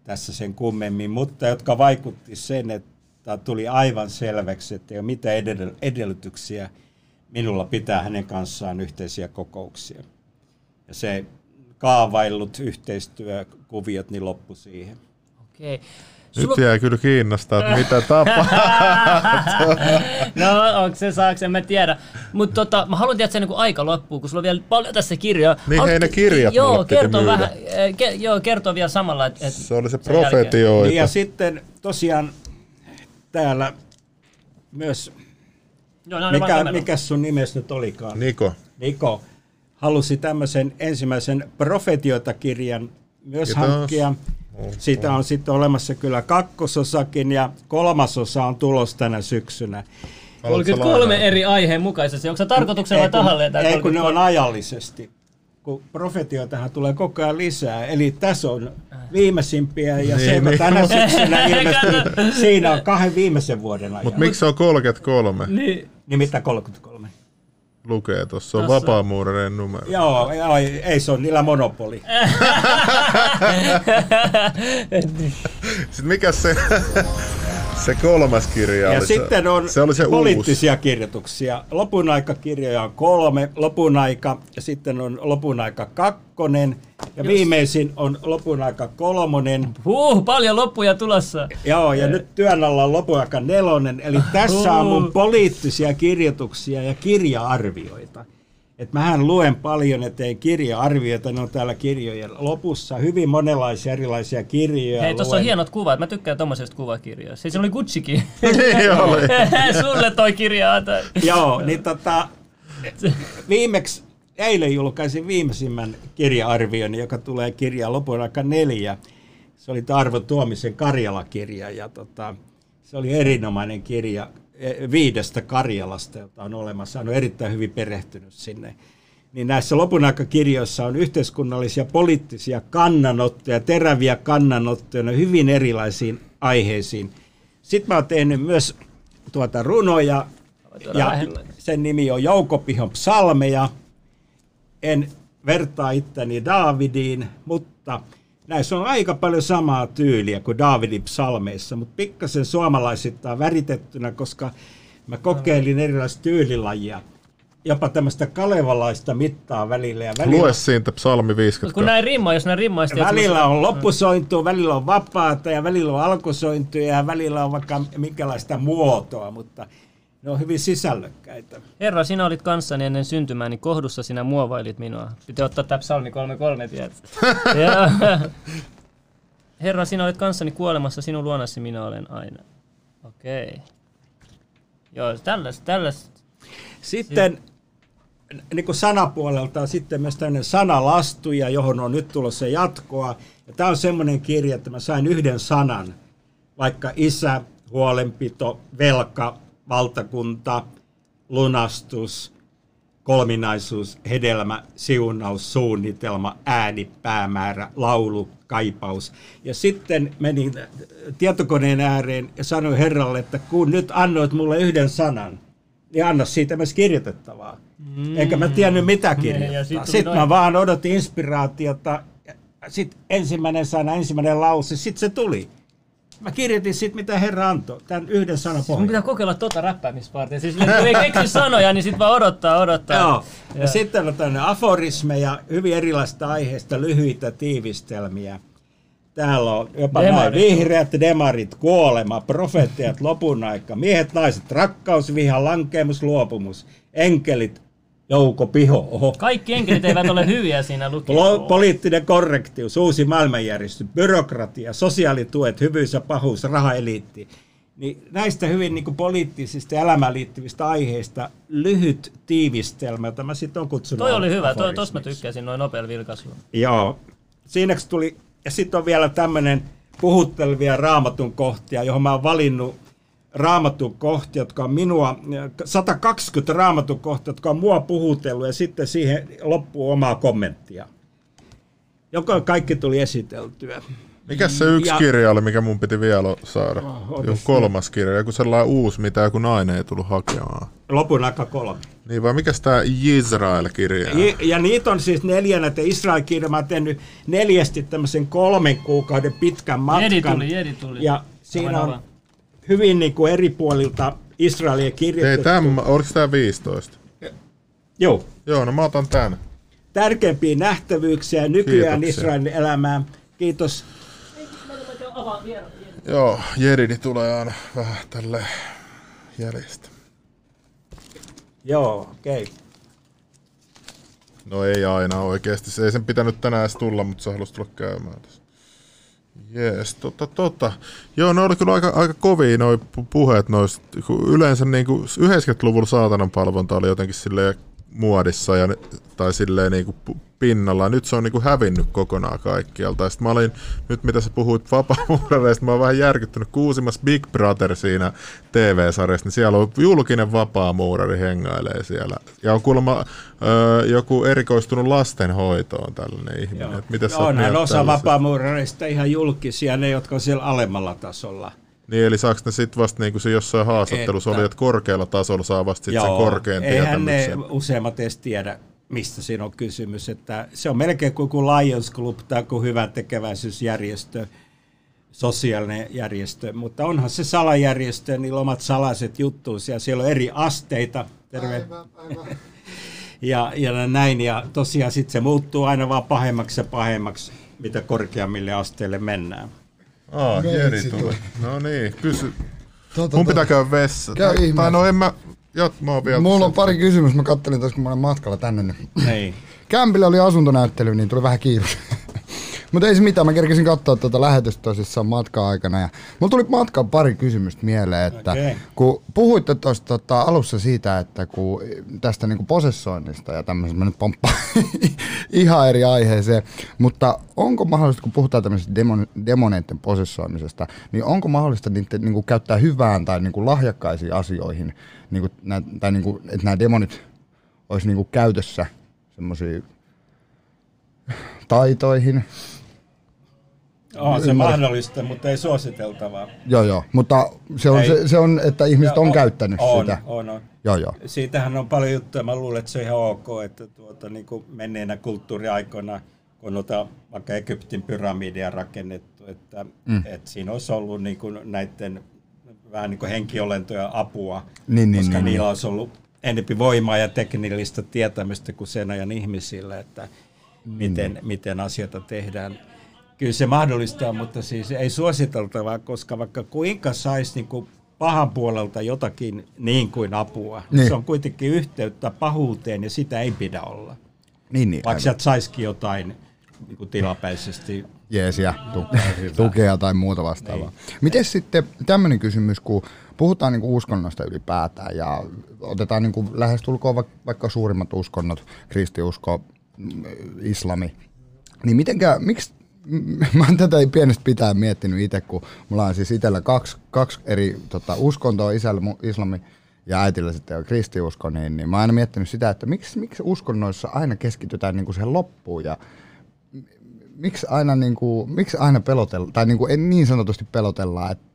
tässä sen kummemmin, mutta jotka vaikutti sen, että tuli aivan selväksi, että ei ole mitään edellytyksiä minulla pitää hänen kanssaan yhteisiä kokouksia. Ja se kaavaillut yhteistyökuviot niin loppu siihen. Okei. Nyt Sulla... jää kyllä kiinnostaa, että mitä tapahtuu. no, onko se saaks, en mä tiedä. Mutta tota, mä haluan tietää, että aika loppuu, kun sulla on vielä paljon tässä kirjoja. Niin Haluat, hei ne kirjat joo, kertoo vähän, eh, ke, joo, kertoo vielä samalla. Et, et se oli se profetioita. Niin ja sitten tosiaan täällä myös, joo, no, mikä, mikä sun nimes nyt olikaan? Niko. Niko halusi tämmöisen ensimmäisen profetioita-kirjan myös Kiitos. hankkia. Siitä on sitten olemassa kyllä kakkososakin ja kolmasosa on tulos tänä syksynä. 33 eri aiheen mukaisesti. Onko se tarkoituksella vai tahalle? Ei, kun ne on ajallisesti. Kun profetioitahan tulee koko ajan lisää. Eli tässä on viimeisimpiä ja niin, se, niin. tänä syksynä ilmestyy, siinä on kahden viimeisen vuoden ajan. Mutta miksi se on 33? Niin. Niin mitä 33? Lukee tuossa. On vapaamuurainen numero. Joo, joo, ei se on niillä monopoli. Sitten mikä se, se kolmas kirja ja oli? sitten on se oli se poliittisia uusi. kirjoituksia. Lopun aika-kirjoja on kolme. Lopun aika ja sitten on lopun aika kakkonen. Ja Just. viimeisin on lopun aika kolmonen. Huh, paljon loppuja tulossa. Joo, ja nyt työn alla on lopun aika nelonen. Eli tässä on mun poliittisia kirjoituksia ja kirja-arvioita. Että mähän luen paljon, ettei kirja-arvioita, ne on täällä kirjojen lopussa, hyvin monenlaisia erilaisia kirjoja. Hei, tuossa on hienot kuvat, mä tykkään tommosesta kuvakirjoista. Siis se oli Guccikin. Niin oli. Sulle toi kirja. Tai... Joo, niin tota, viimeksi eilen julkaisin viimeisimmän kirja-arvion, joka tulee kirja lopun aika neljä. Se oli Tarvo Tuomisen Karjala-kirja ja tota, se oli erinomainen kirja viidestä Karjalasta, jota on olemassa. Hän on erittäin hyvin perehtynyt sinne. Niin näissä lopun kirjoissa on yhteiskunnallisia poliittisia kannanottoja, teräviä kannanottoja hyvin erilaisiin aiheisiin. Sitten mä oon tehnyt myös tuota runoja, ja sen nimi on Joukopihon psalmeja. En vertaa itteni Daavidiin, mutta näissä on aika paljon samaa tyyliä kuin Daavidin psalmeissa, mutta pikkasen suomalaisittain väritettynä, koska mä kokeilin erilaisia tyylilajia jopa tämmöistä kalevalaista mittaa välillä. Ja välillä Lue siitä psalmi 50. kun näin rimma, jos näin rimma... Välillä on loppusointua, välillä on vapaata ja välillä on alkusointua ja välillä on vaikka minkälaista muotoa, mutta ne on hyvin sisällökkäitä. Herra, sinä olit kanssani ennen syntymääni, kohdussa sinä muovailit minua. Pitää ottaa tämä psalmi 33, tiedät. Herra, sinä olet kanssani kuolemassa, sinun luonasi minä olen aina. Okei. Okay. Joo, tällaista, tällaista. Sitten niin kuin sanapuolelta on sitten myös tämmöinen sanalastuja, johon on nyt tulossa jatkoa. Ja tämä on semmoinen kirja, että mä sain yhden sanan, vaikka isä, huolenpito, velka, valtakunta, lunastus, kolminaisuus, hedelmä, siunaus, suunnitelma, ääni, päämäärä, laulu, kaipaus. Ja sitten menin tietokoneen ääreen ja sanoin Herralle, että kun nyt annoit mulle yhden sanan, niin anna siitä myös kirjoitettavaa. Mm. Enkä mä tiennyt mitä kirjoittaa. Sitten sit mä vaan odotin inspiraatiota. Sitten ensimmäinen sana, ensimmäinen lause, sitten se tuli. Mä kirjoitin sitten, mitä Herra antoi, tämän yhden sanan pohjalta. Mun pitää kokeilla tuota räppäämispartia. Siis kun ei keksi sanoja, niin sitten vaan odottaa, odottaa. Joo. Ja, ja sitten on tämmöinen aforismeja, hyvin erilaista aiheista, lyhyitä tiivistelmiä. Täällä on jopa demarit. näin, vihreät demarit, kuolema, profeettiat, lopun aika, miehet, naiset, rakkaus, viha, lankeemus, luopumus, enkelit, Jouko Piho. Oho. Kaikki enkelit eivät ole hyviä siinä lukiossa. Poliittinen korrektius, uusi maailmanjärjestys, byrokratia, sosiaalituet, hyvyys ja pahuus, rahaeliitti. Niin näistä hyvin niin kuin poliittisista ja elämään liittyvistä aiheista lyhyt tiivistelmä, jota mä sitten on kutsunut Toi oli hyvä, tuossa mä tykkäsin noin nopealla vilkaisulla. Joo. Siinäksi tuli, ja sitten on vielä tämmöinen puhuttelevia raamatun kohtia, johon mä oon valinnut raamatun kohti, jotka on minua, 120 raamatun kohti, jotka on mua puhutellut ja sitten siihen loppuu omaa kommenttia. Joka kaikki tuli esiteltyä. Mikä se yksi ja, kirja oli, mikä mun piti vielä saada? Oh, joku kolmas kirja, joku sellainen uusi, mitä joku nainen ei tullut hakemaan. Lopun aika kolme. Niin vai mikä tämä Israel-kirja ja, ja niitä on siis neljänä, että Israel-kirja, mä oon tehnyt neljästi tämmöisen kolmen kuukauden pitkän matkan. Jedi tuli, jedi tuli. Ja siinä on hyvin niin kuin eri puolilta Israelia kirjoitettu. Ei, tämä, oliko tämä 15? Joo. Joo, no mä otan tämän. Tärkeimpiä nähtävyyksiä nykyään Kiitoksia. Israelin elämään. Kiitos. Joo, Jeridi tulee aina vähän tälle jäljestä. Joo, okei. Okay. No ei aina oikeasti. Se ei sen pitänyt tänään edes tulla, mutta se halusi tulla käymään tässä. Jees, tota, tota. Joo, ne oli kyllä aika, aika kovia noi puheet noista. Yleensä niin kuin 90-luvulla saatanan palvonta oli jotenkin silleen muodissa ja, tai silleen niin kuin pinnalla. Nyt se on niin kuin hävinnyt kokonaan kaikkialta. Sitten mä olin, nyt mitä sä puhuit vapaamuurareista, mä oon vähän järkyttynyt. Kuusimas Big Brother siinä TV-sarjassa, niin siellä on julkinen vapaamuurari hengailee siellä. Ja on kuulemma ö, joku erikoistunut lastenhoitoon tällainen ihminen. Joo. mitä sä Onhan osa vapaamuurareista ihan julkisia, ne jotka on siellä alemmalla tasolla. Niin, eli saako ne sitten vasta niin kuin se jossain haastattelussa että, oli, että korkealla tasolla saa vasta sit sen korkean eihän ne useimmat edes tiedä, mistä siinä on kysymys. Että se on melkein kuin, kuin Lions Club tai kuin hyvä tekeväisyysjärjestö, sosiaalinen järjestö, mutta onhan se salajärjestö, niillä omat salaiset juttuus ja siellä on eri asteita. Terve. Aivan, aivan. ja, ja näin, ja tosiaan sitten se muuttuu aina vaan pahemmaksi ja pahemmaksi, mitä korkeammille asteille mennään. Aa, Jeri tuli. No niin, kysy. Tota, Mun pitää käydä vessa. Käy tai, tai no en mä, Jat, mä oon vielä Mulla on pari kysymystä. Mä kattelin tuossa, kun mä olen matkalla tänne. Niin. Kämpillä oli asuntonäyttely, niin tuli vähän kiire. Mutta ei se mitään, mä kerkesin katsoa tuota lähetystä tosissaan matkaa-aikana. Ja mulla tuli matkaan pari kysymystä mieleen, että Okei. kun puhuitte tuossa tota, alussa siitä, että kun tästä niinku posessoinnista ja tämmöisestä, mä nyt pomppaan ihan eri aiheeseen, mutta onko mahdollista, kun puhutaan tämmöisestä demon, demoneiden posessoimisesta, niin onko mahdollista niitä niinku käyttää hyvään tai niinku lahjakkaisiin asioihin, niinku, nää, tai niinku, että nämä demonit olisi niinku käytössä semmoisiin taitoihin, On se Ymmärrän. mahdollista, mutta ei suositeltavaa. Joo, joo. Mutta se on, Ei. se, se on että ihmiset on, on- käyttänyt on, sitä. On, on. Joo, joo. Siitähän on paljon juttuja. Mä luulen, että se on ihan ok, että tuota, niin kuin menneinä kulttuuriaikoina, kun on noita vaikka Egyptin pyramidia rakennettu, että, mm. että siinä olisi ollut niin kuin näiden vähän niin kuin henkiolentoja apua, Niin, niin, koska niin, niillä olisi ollut enempi voimaa ja teknillistä tietämystä kuin sen ajan ihmisillä, että miten, Mm. miten asioita tehdään. Kyllä se mahdollistaa, mutta siis ei suositeltavaa, koska vaikka kuinka saisi niin kuin pahan puolelta jotakin niin kuin apua, Niin. niin. se on kuitenkin yhteyttä pahuuteen ja sitä ei pidä olla. Niin, niin. Vaikka sieltä saisikin jotain niin kuin tilapäisesti. jeesiä, tu- tukea tai muuta vastaavaa. Niin. Miten sitten tämmöinen kysymys, kun puhutaan niinku uskonnosta ylipäätään ja otetaan niinku lähestulkoon va- vaikka suurimmat uskonnot, kristiusko, mm, islami, niin mitenkä, miksi, mä oon tätä pienestä pitää miettinyt itse, kun mulla on siis itsellä kaksi, kaksi eri tota, uskontoa, isällä islami ja äitillä sitten on kristiusko, niin, niin mä oon aina miettinyt sitä, että miksi, miksi uskonnoissa aina keskitytään niinku siihen loppuun ja miksi aina, niin kuin, miksi aina pelotella, tai niin, kuin, niin sanotusti pelotella että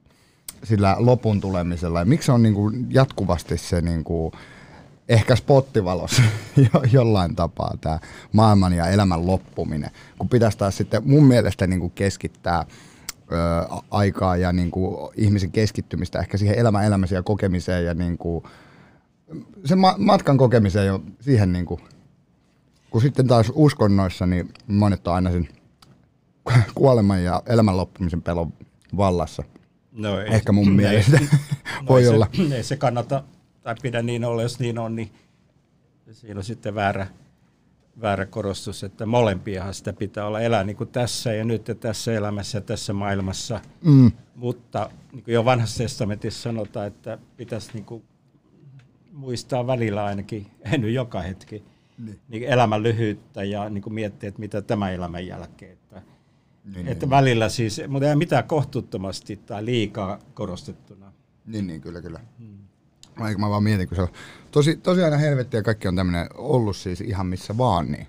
sillä lopun tulemisella, ja miksi on niin kuin, jatkuvasti se niin kuin, ehkä spottivalossa jo, jollain tapaa tämä maailman ja elämän loppuminen, kun pitäisi taas sitten mun mielestä niin kuin keskittää ö, aikaa ja niin kuin, ihmisen keskittymistä ehkä siihen elämän elämäseen ja kokemiseen ja niin kuin, sen ma- matkan kokemiseen jo siihen niin kuin, kun sitten taas uskonnoissa, niin monet on aina sen kuoleman ja elämän loppumisen pelon vallassa. No, ei, Ehkä mun ei- mielestä voi ei olla. Se, ei se kannata, tai pidä niin olla, jos niin on, niin siinä on sitten väärä, väärä korostus, että molempiahan sitä pitää olla elää niin kuin tässä ja nyt ja tässä elämässä ja tässä maailmassa. Mm, Mutta niin kuin jo vanhassa testamentissa sanotaan, että pitäisi niin kuin muistaa välillä ainakin, ei nyt joka hetki, niin. Niin elämän lyhyyttä ja niin kuin miettiä, että mitä tämä elämän jälkeen. Että, niin, että välillä siis, mutta ei mitään kohtuuttomasti tai liikaa korostettuna. niin, niin, kyllä, kyllä. Hmm. Eikö mä vaan mietin, kun se on tosi, tosi aina helvetti ja kaikki on tämmöinen ollut siis ihan missä vaan, niin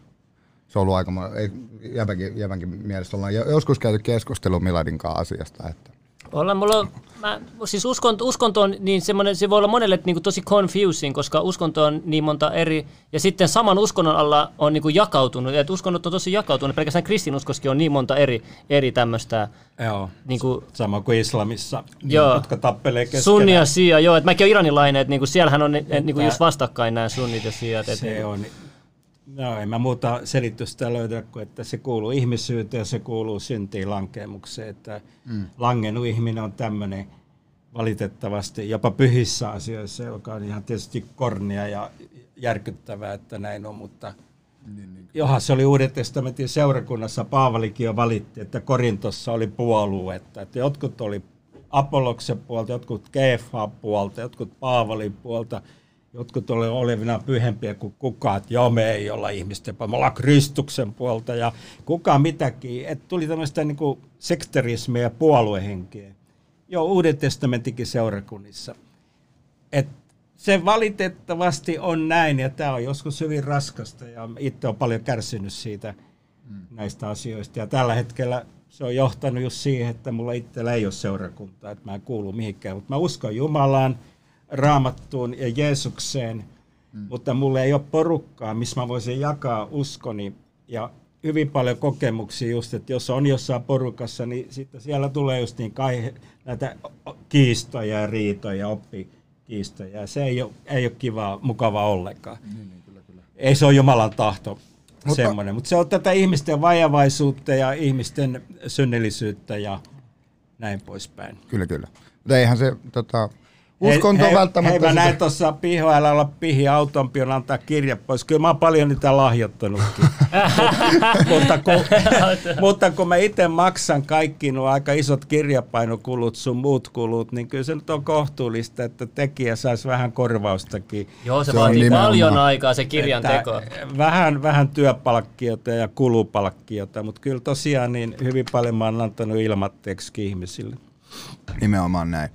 se on ollut aika, ei, jäbänkin, mielestä ollaan jo- joskus käyty keskustelua Miladin kanssa asiasta, että Ollaan, mulla mä, siis uskonto, uskonto on niin semmoinen, se voi olla monelle niin kuin tosi confusing, koska uskonto on niin monta eri, ja sitten saman uskonnon alla on niin kuin jakautunut, että uskonnot on tosi jakautunut, pelkästään kristinuskoskin on niin monta eri, eri tämmöistä, Joo. niin kuin Sama kuin islamissa, niin, Joo. jotka tappelee keskenään. sunni ja sia, joo, että mäkin olen iranilainen, että niin kuin siellähän on niin kuin just vastakkain nämä sunnit ja siat. Se on, no en mä muuta selitystä löydä kuin, että se kuuluu ihmisyyteen ja se kuuluu syntiin lankemukseen, että mm. langennut ihminen on tämmöinen valitettavasti jopa pyhissä asioissa, joka on ihan tietysti kornia ja järkyttävää, että näin on, mutta Johan se oli Uuden testamentin seurakunnassa, Paavalikin jo valitti, että Korintossa oli puoluetta, että jotkut oli Apolloksen puolta, jotkut Keefa puolta, jotkut Paavalin puolta, jotkut oli olevina pyhempiä kuin kukaan, että joo me ei olla ihmisten puolta, me ollaan Kristuksen puolta ja kuka mitäkin, että tuli tämmöistä niin kuin sekterismiä ja puoluehenkeä. Joo, Uuden testamentinkin seurakunnissa. Et se valitettavasti on näin, ja tämä on joskus hyvin raskasta, ja itse olen paljon kärsinyt siitä mm. näistä asioista. Ja tällä hetkellä se on johtanut just siihen, että mulla itsellä ei ole seurakuntaa, että mä en kuulu mihinkään. Mutta mä uskon Jumalaan, Raamattuun ja Jeesukseen, mm. mutta mulla ei ole porukkaa, missä mä voisin jakaa uskoni. Ja hyvin paljon kokemuksia just, että jos on jossain porukassa, niin sitten siellä tulee just niin kai näitä kiistoja ja riitoja, oppi kiistoja. Ja se ei ole, ei ole kivaa, mukavaa ollenkaan. Niin, niin, kyllä, kyllä. Ei se ole Jumalan tahto mutta, semmoinen, mutta se on tätä ihmisten vajavaisuutta ja ihmisten synnillisyyttä ja näin poispäin. Kyllä, kyllä. Mutta eihän se tota, Uskonto hei, välttämättä... Hei, mä sitä- näin tuossa piho, älä olla pihi, autompi on antaa kirja pois. Kyllä mä oon paljon niitä lahjoittanutkin. mutta, kun, mutta kun mä itse maksan kaikki nuo aika isot kirjapainokulut, sun muut kulut, niin kyllä se nyt on kohtuullista, että tekijä saisi vähän korvaustakin. Joo, se, Se on vaatii nimenomaan. paljon aikaa se kirjan Että teko. Vähän, vähän työpalkkiota ja kulupalkkiota, mutta kyllä tosiaan niin hyvin paljon mä oon antanut ilmatteeksi ihmisille. Nimenomaan näin.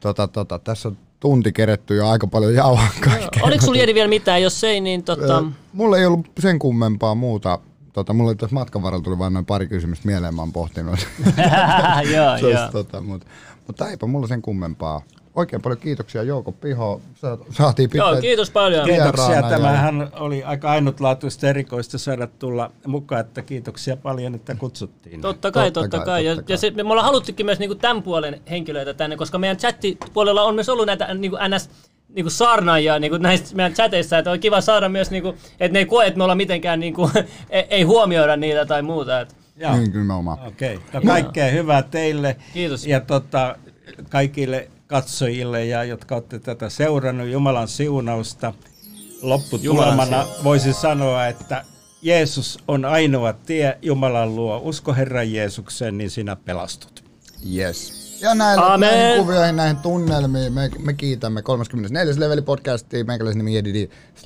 Tota, tota, tässä on tunti keretty ja aika paljon jauhaa kaikkea. Oliko sulla Jedi vielä mitään? Jos ei, niin tota... Mulla ei ollut sen kummempaa muuta. Tota, mulla oli tässä matkan varrella tuli vain noin pari kysymystä mieleen, mä oon pohtinut. joo, joo. tota, mutta, mutta eipä mulla sen kummempaa. Oikein paljon kiitoksia Jouko Piho. Sa- Saatiin pitää. Joo, kiitos paljon. Kiitoksia. Vieraana ja- Tämähän oli aika ainutlaatuista erikoista saada tulla mukaan, että kiitoksia paljon, että kutsuttiin. Totta kai, Totta totta, kai, kai. Ja, totta ja se, me ollaan haluttukin myös niinku tämän puolen henkilöitä tänne, koska meidän chattipuolella on myös ollut näitä niinku NS niinku saarnaajia niinku näistä meidän chateissa, että on kiva saada myös, niinku, että ne ei koe, että me ollaan mitenkään, niinku, ei, ei huomioida niitä tai muuta. Et. Joo. Niin, kyllä. Okei, no kaikkea hyvää teille Kiitos. ja tota, kaikille katsojille, ja jotka olette tätä seurannut. Jumalan siunausta. Lopputulemana voisin sanoa, että Jeesus on ainoa tie Jumalan luo. Usko Herran Jeesukseen, niin sinä pelastut. Yes. Ja näillä, Amen. näihin kuvioihin, näihin tunnelmiin me, me kiitämme 34. leveli podcastia. Meikäläisen nimi Jedidi